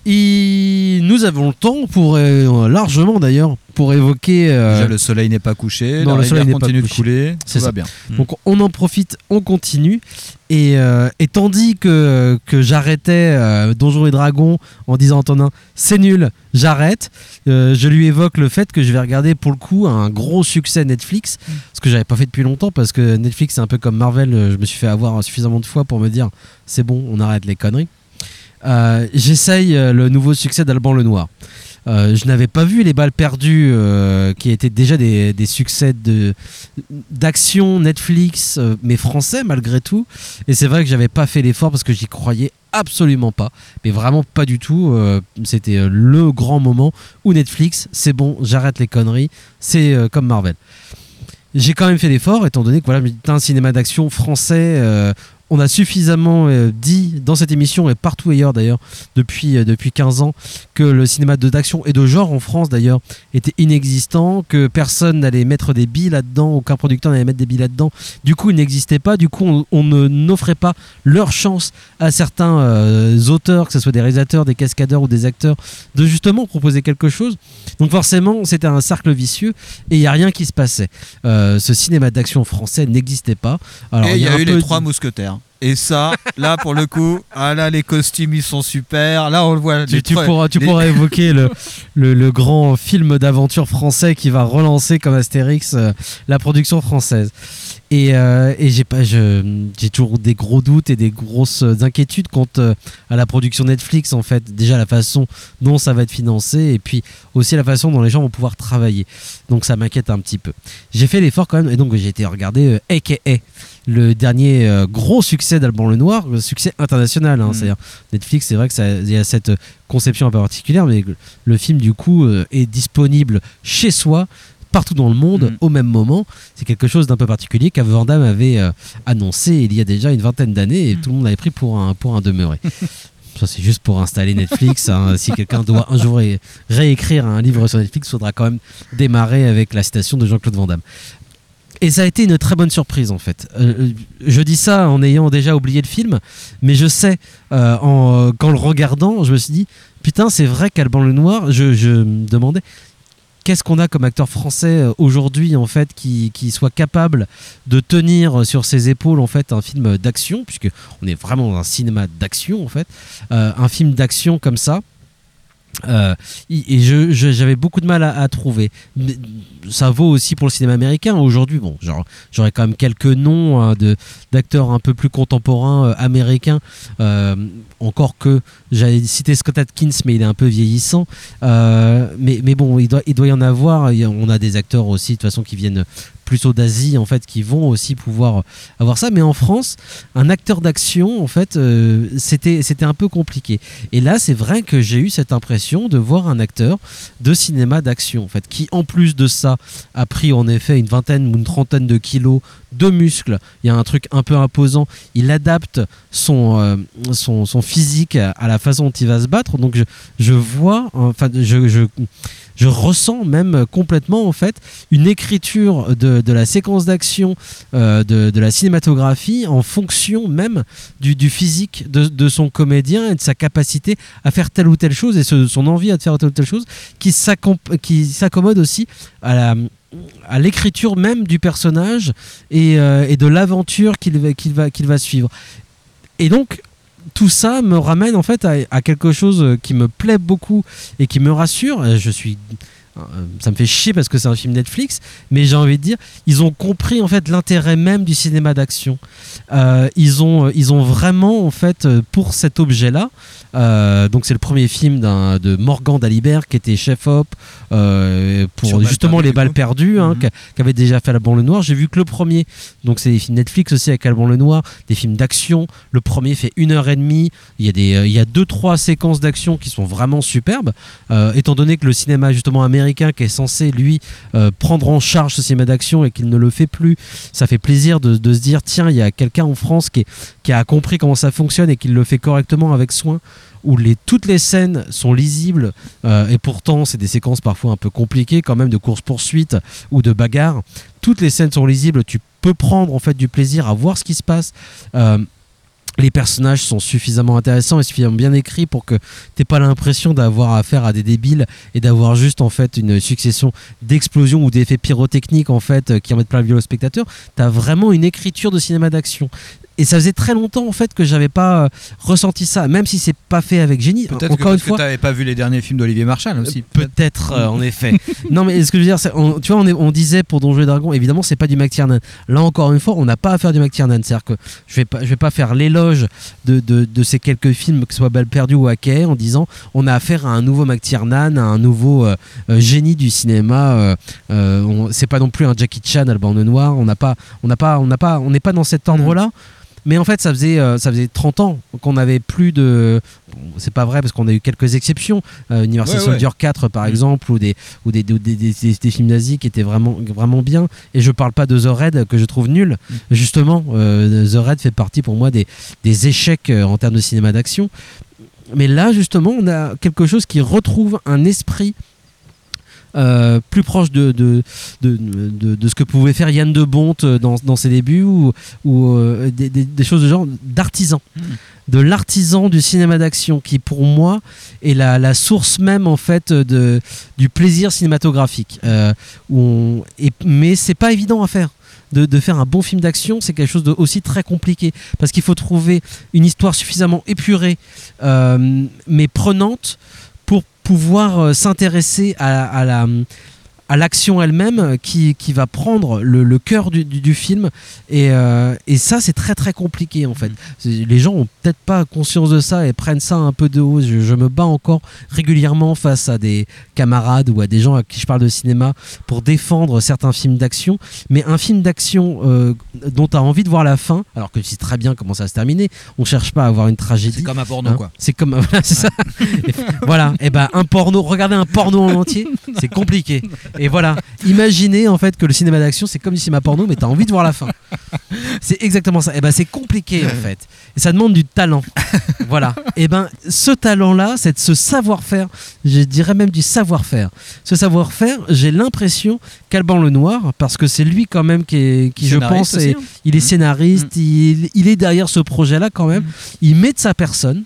Et nous avons le temps pour euh, largement d'ailleurs pour évoquer. euh, Déjà, le soleil n'est pas couché, non, la le soleil n'est pas continue de couler, C'est ça. va bien. Donc on en profite, on continue. Et, euh, et tandis que, que j'arrêtais euh, Donjons et Dragons en disant à Antonin c'est nul, j'arrête, euh, je lui évoque le fait que je vais regarder pour le coup un gros succès Netflix, ce que j'avais pas fait depuis longtemps parce que Netflix c'est un peu comme Marvel, je me suis fait avoir suffisamment de fois pour me dire c'est bon, on arrête les conneries. Euh, J'essaye euh, le nouveau succès d'Alban Lenoir. Euh, je n'avais pas vu les balles perdues euh, qui étaient déjà des, des succès d'action Netflix mais français malgré tout. Et c'est vrai que j'avais pas fait l'effort parce que j'y croyais absolument pas. Mais vraiment pas du tout. C'était le grand moment où Netflix c'est bon j'arrête les conneries c'est comme Marvel. J'ai quand même fait l'effort étant donné que voilà un cinéma d'action français on a suffisamment euh, dit dans cette émission et partout ailleurs d'ailleurs depuis, euh, depuis 15 ans que le cinéma d'action et de genre en France d'ailleurs était inexistant, que personne n'allait mettre des billes là-dedans, aucun producteur n'allait mettre des billes là-dedans. Du coup, il n'existait pas. Du coup, on, on ne n'offrait pas leur chance à certains euh, auteurs, que ce soit des réalisateurs, des cascadeurs ou des acteurs, de justement proposer quelque chose. Donc forcément, c'était un cercle vicieux et il n'y a rien qui se passait. Ce cinéma d'action français n'existait pas. Alors, et il y a, eu les trois mousquetaires. Et ça, là pour le coup, ah là les costumes ils sont super. Là on le voit. Tu, pourras, tu les- pourras évoquer le, le, le grand film d'aventure français qui va relancer comme Astérix euh, la production française. Et, euh, et j'ai pas, j'ai toujours des gros doutes et des grosses inquiétudes quant euh, à la production Netflix en fait. Déjà la façon dont ça va être financé et puis aussi la façon dont les gens vont pouvoir travailler. Donc ça m'inquiète un petit peu. J'ai fait l'effort quand même et donc j'ai été regarder AKA le dernier euh, gros succès d'Alban le succès international. hein. Mm. C'est-à-dire Netflix, c'est vrai que ça il y a cette conception un peu particulière, mais le film du coup euh, est disponible chez soi partout dans le monde Mm. au même moment. C'est quelque chose d'un peu particulier qu'Ave Van Damme avait euh, annoncé il y a déjà une vingtaine d'années et tout le monde l'avait pris pour un, pour un demeuré. Ça, c'est juste pour installer Netflix. hein. Si quelqu'un doit un jour ré- réécrire un livre sur Netflix, il faudra quand même démarrer avec la citation de Jean-Claude Van Damme. Et ça a été une très bonne surprise en fait. Euh, je dis ça en ayant déjà oublié le film, mais je sais, euh, en, qu'en le regardant, je me suis dit, putain, c'est vrai qu'Alban Lenoir, je, je me demandais, qu'est-ce qu'on a comme acteur français euh, aujourd'hui en fait qui, soit capable de tenir sur ses épaules en fait un film d'action, puisque on est vraiment dans un cinéma d'action en fait, Euh, un film d'action comme ça. Euh, et je- je- j'avais beaucoup de mal à, trouver. Ça vaut aussi pour le cinéma américain. Aujourd'hui, bon, j'aurais quand même quelques noms hein, de d'acteurs un peu plus contemporains euh, américains. Euh, encore que j'avais cité Scott Atkins, mais il est un peu vieillissant. Mais, mais bon, il doit, il doit y en avoir. On a des acteurs aussi, de toute façon, qui viennent plutôt d'Asie, en fait, qui vont aussi pouvoir avoir ça. Mais en France, un acteur d'action, en fait, euh, c'était c'était un peu compliqué. Et là, c'est vrai que j'ai eu cette impression de voir un acteur de cinéma d'action, en fait, qui en plus de ça a pris en effet une vingtaine ou une trentaine de kilos de muscles. Il y a un truc un peu imposant. Il adapte son, euh, son, son physique à, la façon dont il va se battre. Donc je, je vois, enfin, je, je, je ressens même complètement en fait une écriture de, de la séquence d'action euh, de, de la cinématographie en fonction même du, du physique de, de son comédien et de sa capacité à faire telle ou telle chose et ce- son envie à faire telle ou telle chose qui s'accommode aussi à la à l'écriture même du personnage et, euh, de l'aventure qu'il va, suivre. Et donc, tout ça me ramène en fait à, quelque chose qui me plaît beaucoup et qui me rassure. Euh, Je suis euh, ça me fait chier parce que c'est un film Netflix, mais j'ai envie de dire, ils ont compris en fait l'intérêt même du cinéma d'action. Ils ont, ils ont vraiment en fait pour cet objet-là. Euh, donc c'est le premier film de Morgan Dalibert qui était chef op euh, pour Sur justement les balles perdues, hein, Mhm. qu'a- qu'avait déjà fait Alban Lenoir. J'ai vu que le premier, donc c'est des films Netflix aussi avec Alban Lenoir, des films d'action. Le premier fait une heure et demie. Il y a des, euh, il y a deux trois séquences d'action qui sont vraiment superbes. Euh, étant donné que le cinéma justement américain qui est censé lui prendre en charge ce cinéma d'action et qu'il ne le fait plus, ça fait plaisir de, de se dire tiens il y a quelqu'un en France qui, est- qui a compris comment ça fonctionne et qui le fait correctement avec soin où toutes les scènes sont lisibles euh, et pourtant c'est des séquences parfois un peu compliquées quand même de course-poursuite ou de bagarre. Toutes les scènes sont lisibles, tu peux prendre en fait du plaisir à voir ce qui se passe. Euh, les personnages sont suffisamment intéressants et suffisamment bien écrits pour que t'aies pas l'impression d'avoir affaire à des débiles et d'avoir juste en fait une succession d'explosions ou d'effets pyrotechniques en fait euh, qui en mettent plein le vieux au spectateur. T'as vraiment une écriture de cinéma d'action. Et ça faisait très longtemps en fait que j'avais pas euh, ressenti ça, même si c'est pas fait avec génie. Peut-être que Encore une parce que fois, t'avais pas vu les derniers films d'Olivier Marchal aussi. Peut-être, euh, en effet. Non, mais ce que je veux dire, on- tu vois, on, est- on disait pour Donjons et Dragons, évidemment, c'est pas du McTiernan. Là, encore une fois, on n'a pas à faire du McTiernan. C'est-à-dire que je vais pas, je vais pas faire l'éloge de, de, de ces quelques films, que ce soit Balle perdue ou Hackey, en disant on a affaire à un nouveau McTiernan, à un nouveau euh, euh, génie du cinéma. euh, euh, on- c'est pas non plus un Jackie Chan, Alban Noir. On n'a pas, on n'a pas, on n'a pas, on n'est pas dans cet ordre-là. Mais en fait, ça faisait, euh, ça faisait 30 ans qu'on n'avait plus de. bon, c'est pas vrai parce qu'on a eu quelques exceptions. Euh, Universal Ouais, ouais. Soldier 4, par exemple, ou, des, ou des, des, des- des- des films nazis qui étaient vraiment, vraiment bien. Et je parle pas de The Raid que je trouve nul. Justement, euh, The Raid fait partie pour moi des, des échecs euh, en termes de cinéma d'action. Mais là, justement, on a quelque chose qui retrouve un esprit euh, plus proche de, de, de, de- de ce que pouvait faire Yann de Bonte dans, dans ses débuts ou, ou euh, des, des- des choses de genre d'artisan. De l'artisan du cinéma d'action qui pour moi est la, la source même en fait de, du plaisir cinématographique. Euh, où on- et, mais c'est pas évident à faire. De, de faire un bon film d'action, c'est quelque chose de aussi très compliqué parce qu'il faut trouver une histoire suffisamment épurée euh, mais prenante pouvoir euh, s'intéresser à, à la à l'action elle-même qui, qui va prendre le, le cœur du, du- du film. Et, euh, et ça c'est très très compliqué en fait. Les gens ont peut-être pas conscience de ça et prennent ça un peu de haut. Je, je me bats encore régulièrement face à des camarades ou à des gens à qui je parle de cinéma pour défendre certains films d'action. Mais un film d'action euh, dont tu as envie de voir la fin alors que tu sais très bien comment ça va se terminer on cherche pas à avoir une tragédie. C'est comme un porno, Hein quoi. c'est comme voilà, c'est ça. Et voilà, et ben un porno, regarder un porno en entier, c'est compliqué. Et voilà, imaginez en fait que le cinéma d'action c'est comme du cinéma porno, mais t'as envie de voir la fin. C'est exactement ça. Et ben c'est compliqué en fait. Et ça demande du talent. Voilà. Et ben ce talent-là, c'est ce savoir-faire, je dirais même du savoir-faire. Ce savoir-faire, j'ai l'impression qu'Alban Lenoir, parce que c'est lui quand même qui, est, qui je pense, est- hein. il est scénariste, il, il est derrière ce projet-là quand même. Il met de sa personne.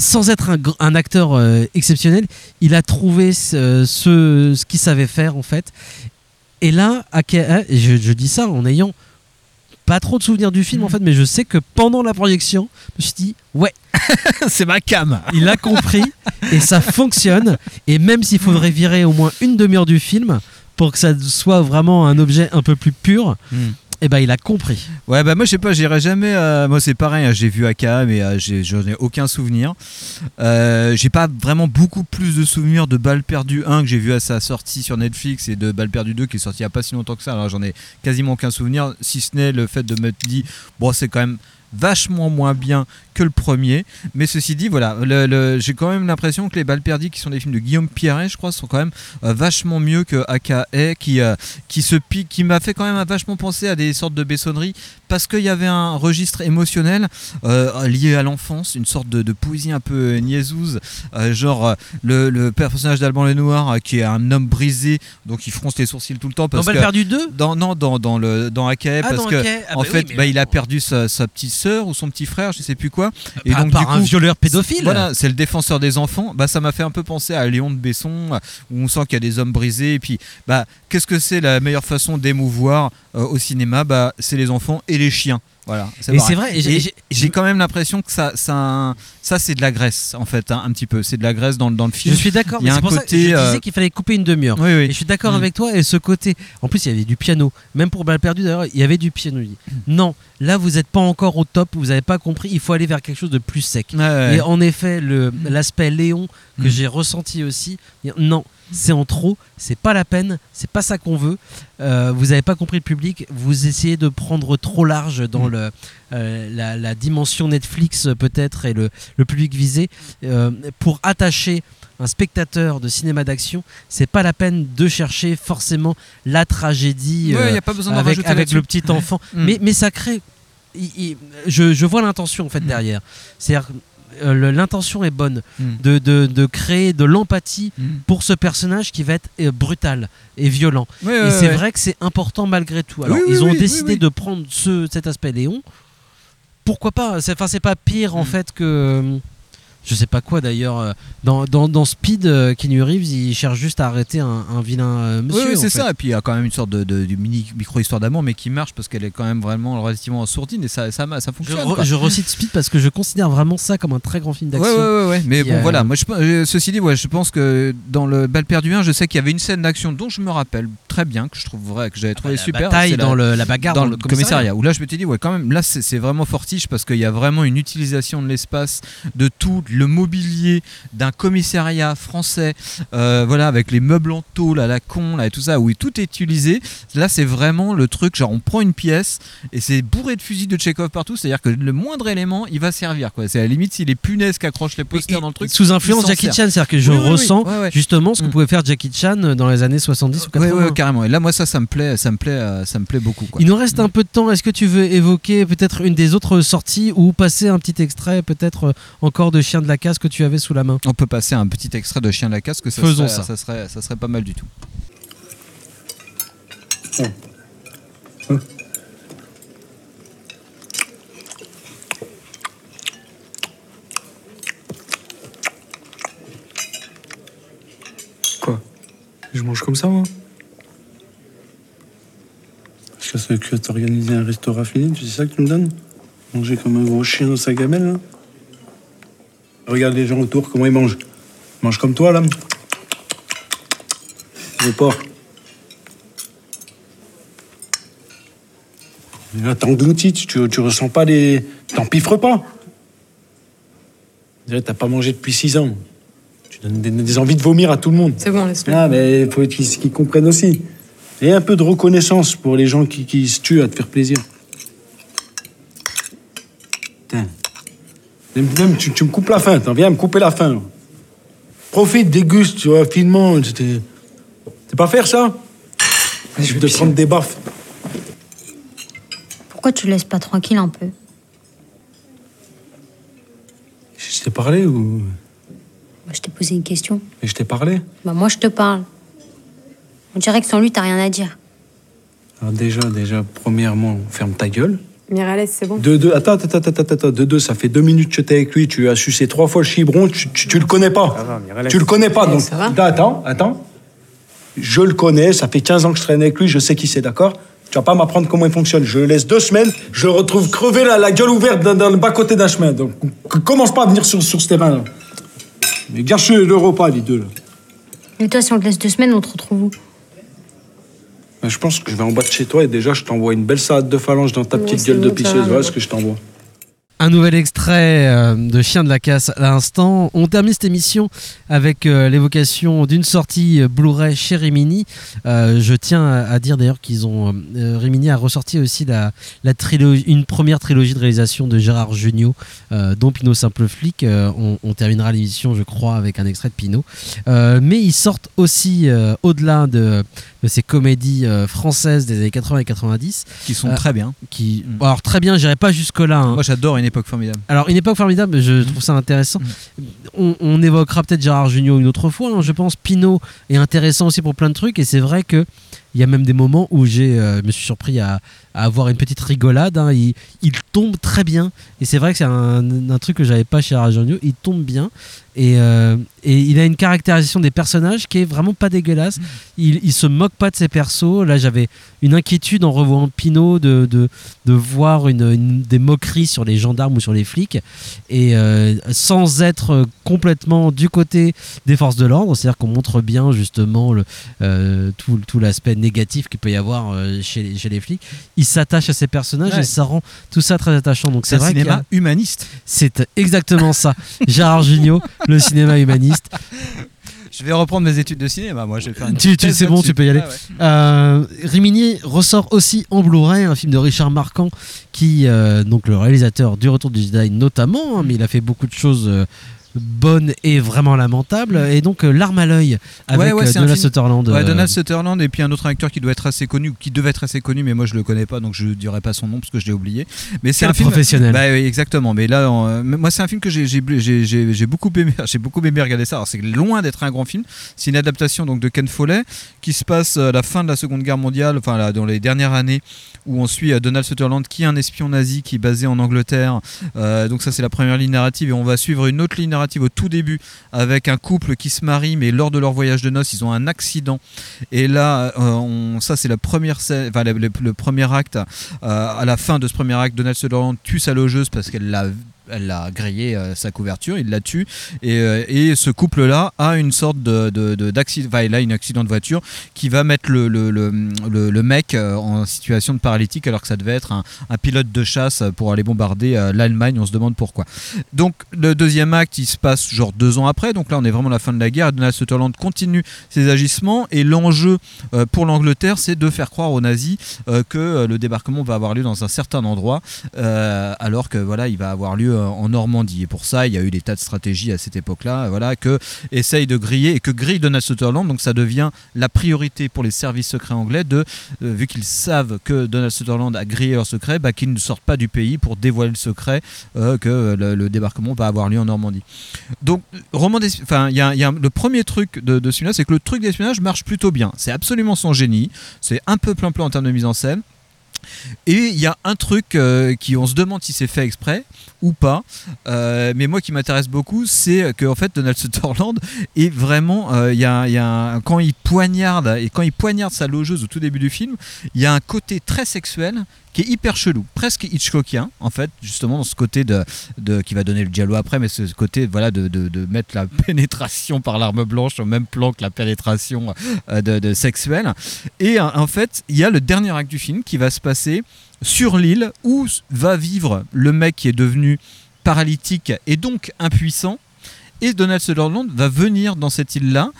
Sans être un, acteur euh, exceptionnel, il a trouvé ce, ce, ce qu'il savait faire en fait. Et là, hein, et je, je dis ça en ayant pas trop de souvenirs du film en fait, mais je sais que pendant la projection, je me suis dit ouais, c'est ma cam. Il a compris et ça fonctionne. Et même s'il faudrait virer au moins une demi-heure du film pour que ça soit vraiment un objet un peu plus pur, Hmm. Et ben il a compris. Ouais, bah moi je sais pas, j'irai jamais. euh, moi c'est pareil, hein, j'ai vu Aka, mais euh, j'en ai aucun souvenir. Euh, j'ai pas vraiment beaucoup plus de souvenirs de Balle perdue 1 que j'ai vu à sa sortie sur Netflix et de Balle perdue 2 qui est sorti il y a pas si longtemps que ça. Alors j'en ai quasiment aucun souvenir, si ce n'est le fait de me dire, bon, c'est quand même vachement moins bien que le premier. Mais ceci dit, voilà, le- le- j'ai quand même l'impression que les balles perdues, qui sont des films de Guillaume Pierret, je crois, sont quand même euh, vachement mieux que AKA, qui, euh, qui se pique, qui m'a fait quand même vachement penser à des sortes de Bessonnerie, parce qu'il y avait un registre émotionnel euh, lié à l'enfance, une sorte de, de poésie un peu niaiseuse, genre le, le personnage d'Alban Lenoir, qui est un homme brisé, donc il fronce les sourcils tout le temps. Parce Dans Balles perdues 2 dans, Non, dans, dans, le, dans AKA, Ah, parce dans que AKA. Ah en bah fait, oui, bah, il a perdu sa, sa petite sœur ou son petit frère, je sais plus quoi. Et Par- donc, par du un coup, violeur pédophile. Voilà, c'est le défenseur des enfants. Bah, ça m'a fait un peu penser à Léon de Besson, où on sent qu'il y a des hommes brisés. Et puis, bah, qu'est-ce que c'est la meilleure façon d'émouvoir euh, au cinéma? Bah, c'est les enfants et les chiens. Voilà, Et c'est vrai, et j'ai- quand même l'impression que ça, ça, ça c'est de la graisse en fait, hein, un petit peu. C'est de la graisse dans, le- dans le film. Je suis d'accord, Il y a c'est un pour ça que je côté. disais euh, qu'il fallait couper une demi-heure. Oui, oui. Et je suis d'accord Mm. avec toi. Et ce côté, en plus, il y avait du piano. Même pour Balle perdue, d'ailleurs, il y avait du piano. Mm. Non, là, vous n'êtes pas encore au top. Vous n'avez pas compris. Il faut aller vers quelque chose de plus sec. Ouais. Et en effet, l'aspect Léon que Mm. j'ai ressenti aussi, non, c'est en trop. C'est pas la peine. C'est pas ça qu'on veut. Euh, vous n'avez pas compris le public. Vous essayez de prendre trop large dans Mm. le, euh, la, la dimension Netflix peut-être et le, le public visé euh, pour attacher un spectateur de cinéma d'action, c'est pas la peine de chercher forcément la tragédie Ouais, y a pas besoin avec, avec le petit enfant. Mm. mais, mais ça crée. il- il- je, je vois l'intention en Mm. fait derrière. C'est-à-dire euh, l'intention est bonne Mm. de, de- de créer de l'empathie Mm. pour ce personnage qui va être euh, brutal et violent. Ouais, et ouais, c'est ouais. vrai que c'est important malgré tout. Alors Oui, oui, ils ont oui, décidé de prendre ce, cet aspect Léon. Pourquoi pas? C'est- Enfin, c'est pas pire Mm. en fait que. Je sais pas quoi d'ailleurs. euh, Dans, dans, dans Speed, euh, Keanu Reeves, il cherche juste à arrêter un, un vilain euh, monsieur. Oui, oui, c'est ça. Et puis il y a quand même une sorte de, de- de mini micro-histoire d'amour, mais qui marche parce qu'elle est quand même vraiment relativement sourdine et ça, ça, ça Je, fonctionne. re- je recite Speed parce que je considère vraiment ça comme un très grand film d'action. ouais, ouais, ouais. Mais bon, voilà. Moi, je, ceci dit, ouais, je pense que dans le Bal perdu 1, je sais qu'il y avait une scène d'action dont je me rappelle très bien, que je trouve vrai, que j'avais trouvé la super. bataille c'est dans le- la bagarre dans, dans le le commissariat. commissariat. Où là, je m'étais dit, ouais, quand même, là, c'est c'est vraiment fortiche parce qu'il y a vraiment une utilisation de l'espace, de tout le mobilier d'un commissariat français, euh, voilà, avec les meubles en tôle à la con, là, et tout ça, où tout est utilisé. Là, c'est vraiment le truc, genre, on prend une pièce et c'est bourré de fusils de Chekhov partout, c'est-à-dire que le moindre élément, il va servir, quoi. C'est à la limite si les punaises qui accrochent les posters dans le truc. Sous influence Jackie sert. Chan, c'est-à-dire que je Oui, oui, oui. ressens justement ce que Mm. pouvait faire Jackie Chan dans les années 70 ou Ouais, 80. ouais, carrément. Et là, moi, ça, ça me plaît, ça me plaît, euh, ça me plaît beaucoup. Quoi. Il nous reste un peu de temps. Est-ce que tu veux évoquer peut-être une des autres sorties ou passer un petit extrait, peut-être euh, encore de Chien de la Casse que tu avais sous la main. On peut passer un petit extrait de Chien de la Casse que ça, Faisons serait, ça. ça serait, ça serait pas mal du tout. Quoi? Je mange comme ça, moi? Je sais que t'organiser un restaurant fini, tu sais ça que tu me donnes? Manger comme un gros chien dans sa gamelle, là Regarde les gens autour, comment ils mangent. Ils mangent comme toi, là Le porc. Mais Là, t'engloutis, tu, tu ressens pas les... T'empiffres pas On dirait que T'as pas mangé depuis six ans. Tu donnes des, des envies de vomir à tout le monde. C'est bon, laisse-le. Ah, mais il faut qu'ils comprennent aussi. Et un peu de reconnaissance pour les gens qui, qui se tuent à te faire plaisir. Même, tu, tu me coupes la faim, t'en viens me couper la là. Profite, déguste, tu vois, finement. c'était- pas faire ça? Je vais te prendre des baffes. Pourquoi tu le laisses pas tranquille un peu? Je t'ai parlé ou? Moi, je t'ai posé une question. Et je t'ai parlé? Bah, moi, je te parle. On dirait que sans lui, t'as rien à dire. Alors déjà, déjà, premièrement, ferme ta gueule. Miralles, c'est bon. De deux, attends, attends, attends, attends, attends, de deux, ça fait deux minutes que t'es avec lui, tu as sucé trois fois le chibron, tu, tu, tu le connais pas. tu le connais pas, donc. Ça va Attends, attends, attends. Je le connais, ça fait 15 ans que je traîne avec lui, je sais qui c'est, d'accord? Tu vas pas m'apprendre comment il fonctionne. Je le laisse deux semaines, je le retrouve crevé la, la gueule ouverte dans, dans le bas-côté d'un chemin. Donc, commence pas à venir sur, sur ce terrain-là. Mais gâche le repas, les deux, là. Et toi, si on te laisse deux semaines, on te retrouve où? Je pense que je vais en bas de chez toi et déjà, je t'envoie une belle salade de phalange dans ta petite gueule de pisseuse. Voilà ce que je t'envoie. Un nouvel extrait euh, de Chien de la casse à l'instant. On termine cette émission avec euh, l'évocation d'une sortie euh, Blu-ray chez Rimini. Je tiens à, dire d'ailleurs qu'ils ont Rimini a ressorti aussi la, la trilogie, une première trilogie de réalisation de Gérard Jugnot, dont Pinot Simple Flic. On, on terminera l'émission, je crois, avec un extrait de Pinot. Mais ils sortent aussi au-delà de, de ces comédies françaises des années 80 et 90 Qui sont très bien. Qui, bon, alors très bien, j'irai pas jusque là. Moi, j'adore une époque formidable. Alors, une époque formidable, je trouve ça intéressant. On, on évoquera peut-être Gérard Jugnot une autre fois. hein. Je pense Pinot est intéressant aussi pour plein de trucs. Et c'est vrai que il y a même des moments où j'ai, euh, je me suis surpris à, à avoir une petite rigolade. hein. Il, il tombe très bien. Et c'est vrai que c'est un, un truc que j'avais pas chez Gérard Jugnot. Il tombe bien. Et, euh, et il a une caractérisation des personnages qui est vraiment pas dégueulasse. Il, il se moque pas de ses persos. Là, j'avais une inquiétude en revoyant Pinot de, de, de voir une, une- des moqueries sur les gendarmes ou sur les flics. Et euh, sans être complètement du côté des forces de l'ordre, c'est-à-dire qu'on montre bien justement le, euh, tout, tout l'aspect négatif qu'il peut y avoir chez, les, chez les flics. Il s'attache à ces personnages Ouais. et ça rend tout ça très attachant. Donc C'est un vrai y a- cinéma humaniste. C'est exactement ça. Gérard Jugnot, le cinéma humaniste. Je vais reprendre mes études de cinéma. Moi, je vais faire une Tu, c'est bon, tu peux y aller. Ah ouais. Euh, Rimini ressort aussi en Blu-ray un film de Richard Marquand, qui euh, donc le réalisateur du Retour du Jedi notamment, hein, mais il a fait beaucoup de choses. Bonnes et vraiment lamentables et donc euh, l'arme à l'œil avec Ouais, ouais, euh, Donald Sutherland Ouais, euh, Donald Sutherland et puis un autre acteur qui doit être assez connu, qui devait être assez connu, mais moi je le connais pas, donc je dirai pas son nom parce que je l'ai oublié. Mais c'est un film professionnel. Bah, oui, exactement. Mais là, moi c'est un film que j'ai j'ai- j'ai beaucoup aimé. J'ai beaucoup aimé regarder ça. Alors c'est loin d'être un grand film. C'est une adaptation donc de Ken Follett qui se passe à la fin de la Seconde Guerre mondiale, enfin là, dans les dernières années où on suit Donald Sutherland qui est un espion nazi qui est basé en Angleterre. Euh, donc ça c'est la première ligne narrative et on va suivre une autre ligne narrative au tout début avec un couple qui se marie mais lors de leur voyage de noces ils ont un accident. Et là euh, on- ça c'est la première enfin le premier acte euh, à la fin de ce premier acte Donald Sutherland tue sa logeuse parce qu'elle l'a elle a grillé euh, sa couverture, il la tue. Et, euh, et ce couple-là a une sorte de, de- de- enfin, il a une accident de voiture qui va mettre le, le, le, le- mec euh, en situation de paralytique alors que ça devait être un, pilote de chasse pour aller bombarder l'Allemagne, on se demande pourquoi. Donc le deuxième acte il se passe genre deux ans après, donc là on est vraiment à la fin de la guerre, Donald Sutherland continue ses agissements. Et l'enjeu pour l'Angleterre c'est de faire croire aux nazis que le débarquement va avoir lieu dans un certain endroit alors que voilà il va avoir lieu en Normandie. Et pour ça il y a eu des tas de stratégies à cette époque-là voilà que essaye de griller et que grille Donald Sutherland. Donc ça devient la priorité pour les services secrets anglais de euh, vu qu'ils savent que Donald Sutherland a grillé leur secret bah, qu'ils ne sortent pas du pays pour dévoiler le secret euh, que le, débarquement va avoir lieu en Normandie. Donc roman enfin y a, le premier truc de, de ce film-là c'est que le truc d'espionnage marche plutôt bien. C'est absolument son génie. C'est un peu plein plein en termes de mise en scène et il y a un truc euh, qui on se demande si c'est fait exprès ou pas, Euh, mais moi qui m'intéresse beaucoup, c'est que en fait Donald Sutherland est vraiment, euh, quand il poignarde et quand il poignarde sa logeuse au tout début du film, il y a un côté très sexuel qui est hyper chelou, presque Hitchcockien en fait, justement dans ce côté de, de qui va donner le giallo après, mais ce côté voilà de, de, mettre la pénétration par l'arme blanche au même plan que la pénétration euh, de, de sexuelle. Et euh, en fait, il y a le dernier acte du film qui va se passer sur l'île où va vivre le mec qui est devenu paralytique et donc impuissant. Et Donald Sutherland va venir dans cette île-là.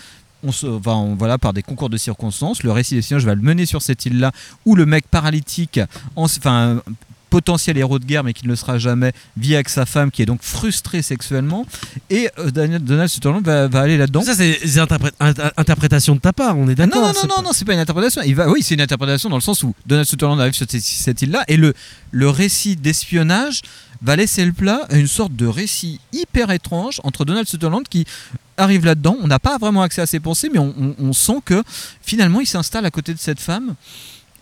On se, enfin, on- voilà, par des concours de circonstances, le récit des signages va le mener sur cette île-là où le mec paralytique, en- enfin, potentiel héros de guerre mais qui ne le sera jamais, vit avec sa femme qui est donc frustrée sexuellement. Et euh, Daniel- Donald Sutherland va, va aller là-dedans. Ça, c'est interpré- inter- interprétation de ta part, on est Ah d'accord Non, non, non, pas- non, non, c'est pas une interprétation. Il va, oui, c'est une interprétation dans le sens où Donald Sutherland arrive sur cette, cette île-là et le, le récit d'espionnage va laisser le plat à une sorte de récit hyper étrange entre Donald Sutherland qui arrive là-dedans. On n'a pas vraiment accès à ses pensées, mais on, on- on sent que finalement il s'installe à côté de cette femme.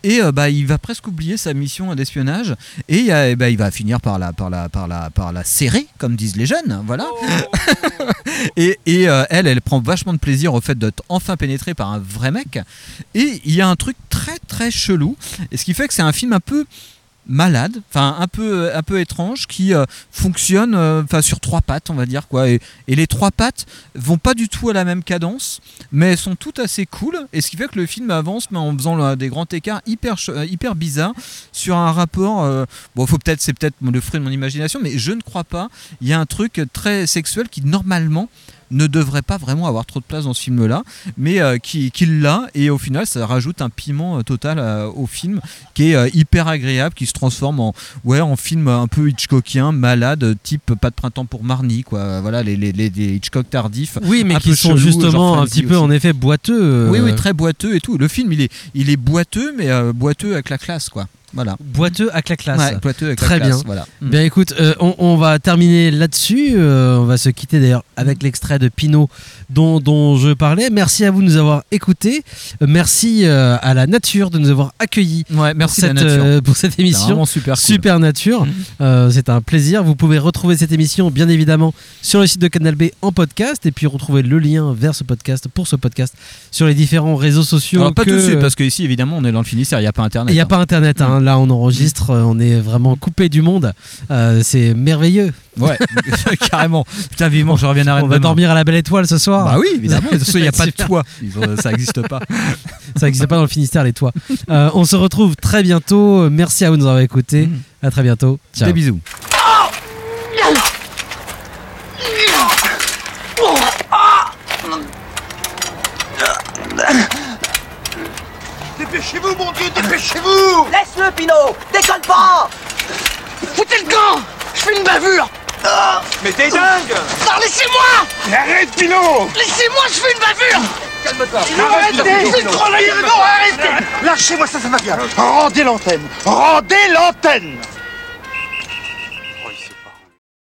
Et euh, bah, il va presque oublier sa mission d'espionnage et eh ben, il va finir par la, par, la, par, la, par la serrer, comme disent les jeunes. Voilà. Et, et, euh, elle, elle prend vachement de plaisir au fait d'être enfin pénétrée par un vrai mec. Et il y a un truc très très chelou. Et ce qui fait que c'est un film un peu malade, un peu étrange, qui euh, fonctionne euh, sur trois pattes, on va dire quoi. Et, les trois pattes vont pas du tout à la même cadence, mais sont toutes assez cool. Et ce qui fait que le film avance, mais en faisant des grands écarts hyper euh, hyper bizarres sur un rapport. bon, faut peut-être c'est peut-être le fruit de mon imagination, mais je ne crois pas. Il y a un truc très sexuel qui normalement ne devrait pas vraiment avoir trop de place dans ce film-là, mais euh, qui, qui l'a, et au final, ça rajoute un piment euh, total euh, au film, qui est euh, hyper agréable, qui se transforme en, ouais, en film un peu Hitchcockien, malade, type Pas de printemps pour Marnie, quoi. Voilà, les, les, les- Hitchcock tardifs. Oui, mais qui sont justement un petit peu aussi. en effet boiteux. Oui, oui, très boiteux et tout. Le film, il est, il est boiteux, mais euh, boiteux avec la classe, quoi. Voilà. Boiteux avec la classe. Ouais, boiteux avec la Très classe, bien. voilà. Bien écoute, euh, on, on va terminer là-dessus. Euh, on va se quitter d'ailleurs avec l'extrait de Pinot dont, dont je parlais. Merci à vous de nous avoir écoutés. Euh, merci euh, à la nature de nous avoir accueillis Ouais, merci pour, cette, nature. euh, pour cette émission. super cool. Super nature. Euh, C'est un plaisir. Vous pouvez retrouver cette émission bien évidemment sur le site de Canal B en podcast et puis retrouver le lien vers ce podcast pour ce podcast sur les différents réseaux sociaux. Alors, pas que- tout de suite, parce qu'ici, évidemment, on est dans le Finistère, il n'y a pas Internet. il n'y a hein. pas internet, hein. Là on enregistre, euh, on est vraiment coupé du monde. Euh, c'est merveilleux. Ouais, carrément. Putain, vivement, je reviens à On va dormir à la belle étoile ce soir. Bah oui, évidemment. Il n'y a pas de toit. Ça n'existe pas. Ça n'existe pas dans le Finistère, les toits. Euh, on se retrouve très bientôt. Merci à vous de nous avoir écoutés. À très bientôt. Ciao. Des bisous. Dépêchez-vous, mon Dieu, dépêchez-vous. Laisse-le, Pinot Déconne pas. Foutez le camp. Je fais une bavure. Mais t'es dingue. Non, laissez-moi. Arrête, Pinot Laissez-moi, je fais une bavure. Calme-toi. Arrêtez. Trop non, arrêtez. Lâchez-moi ça, ça va bien. Rendez l'antenne. Rendez l'antenne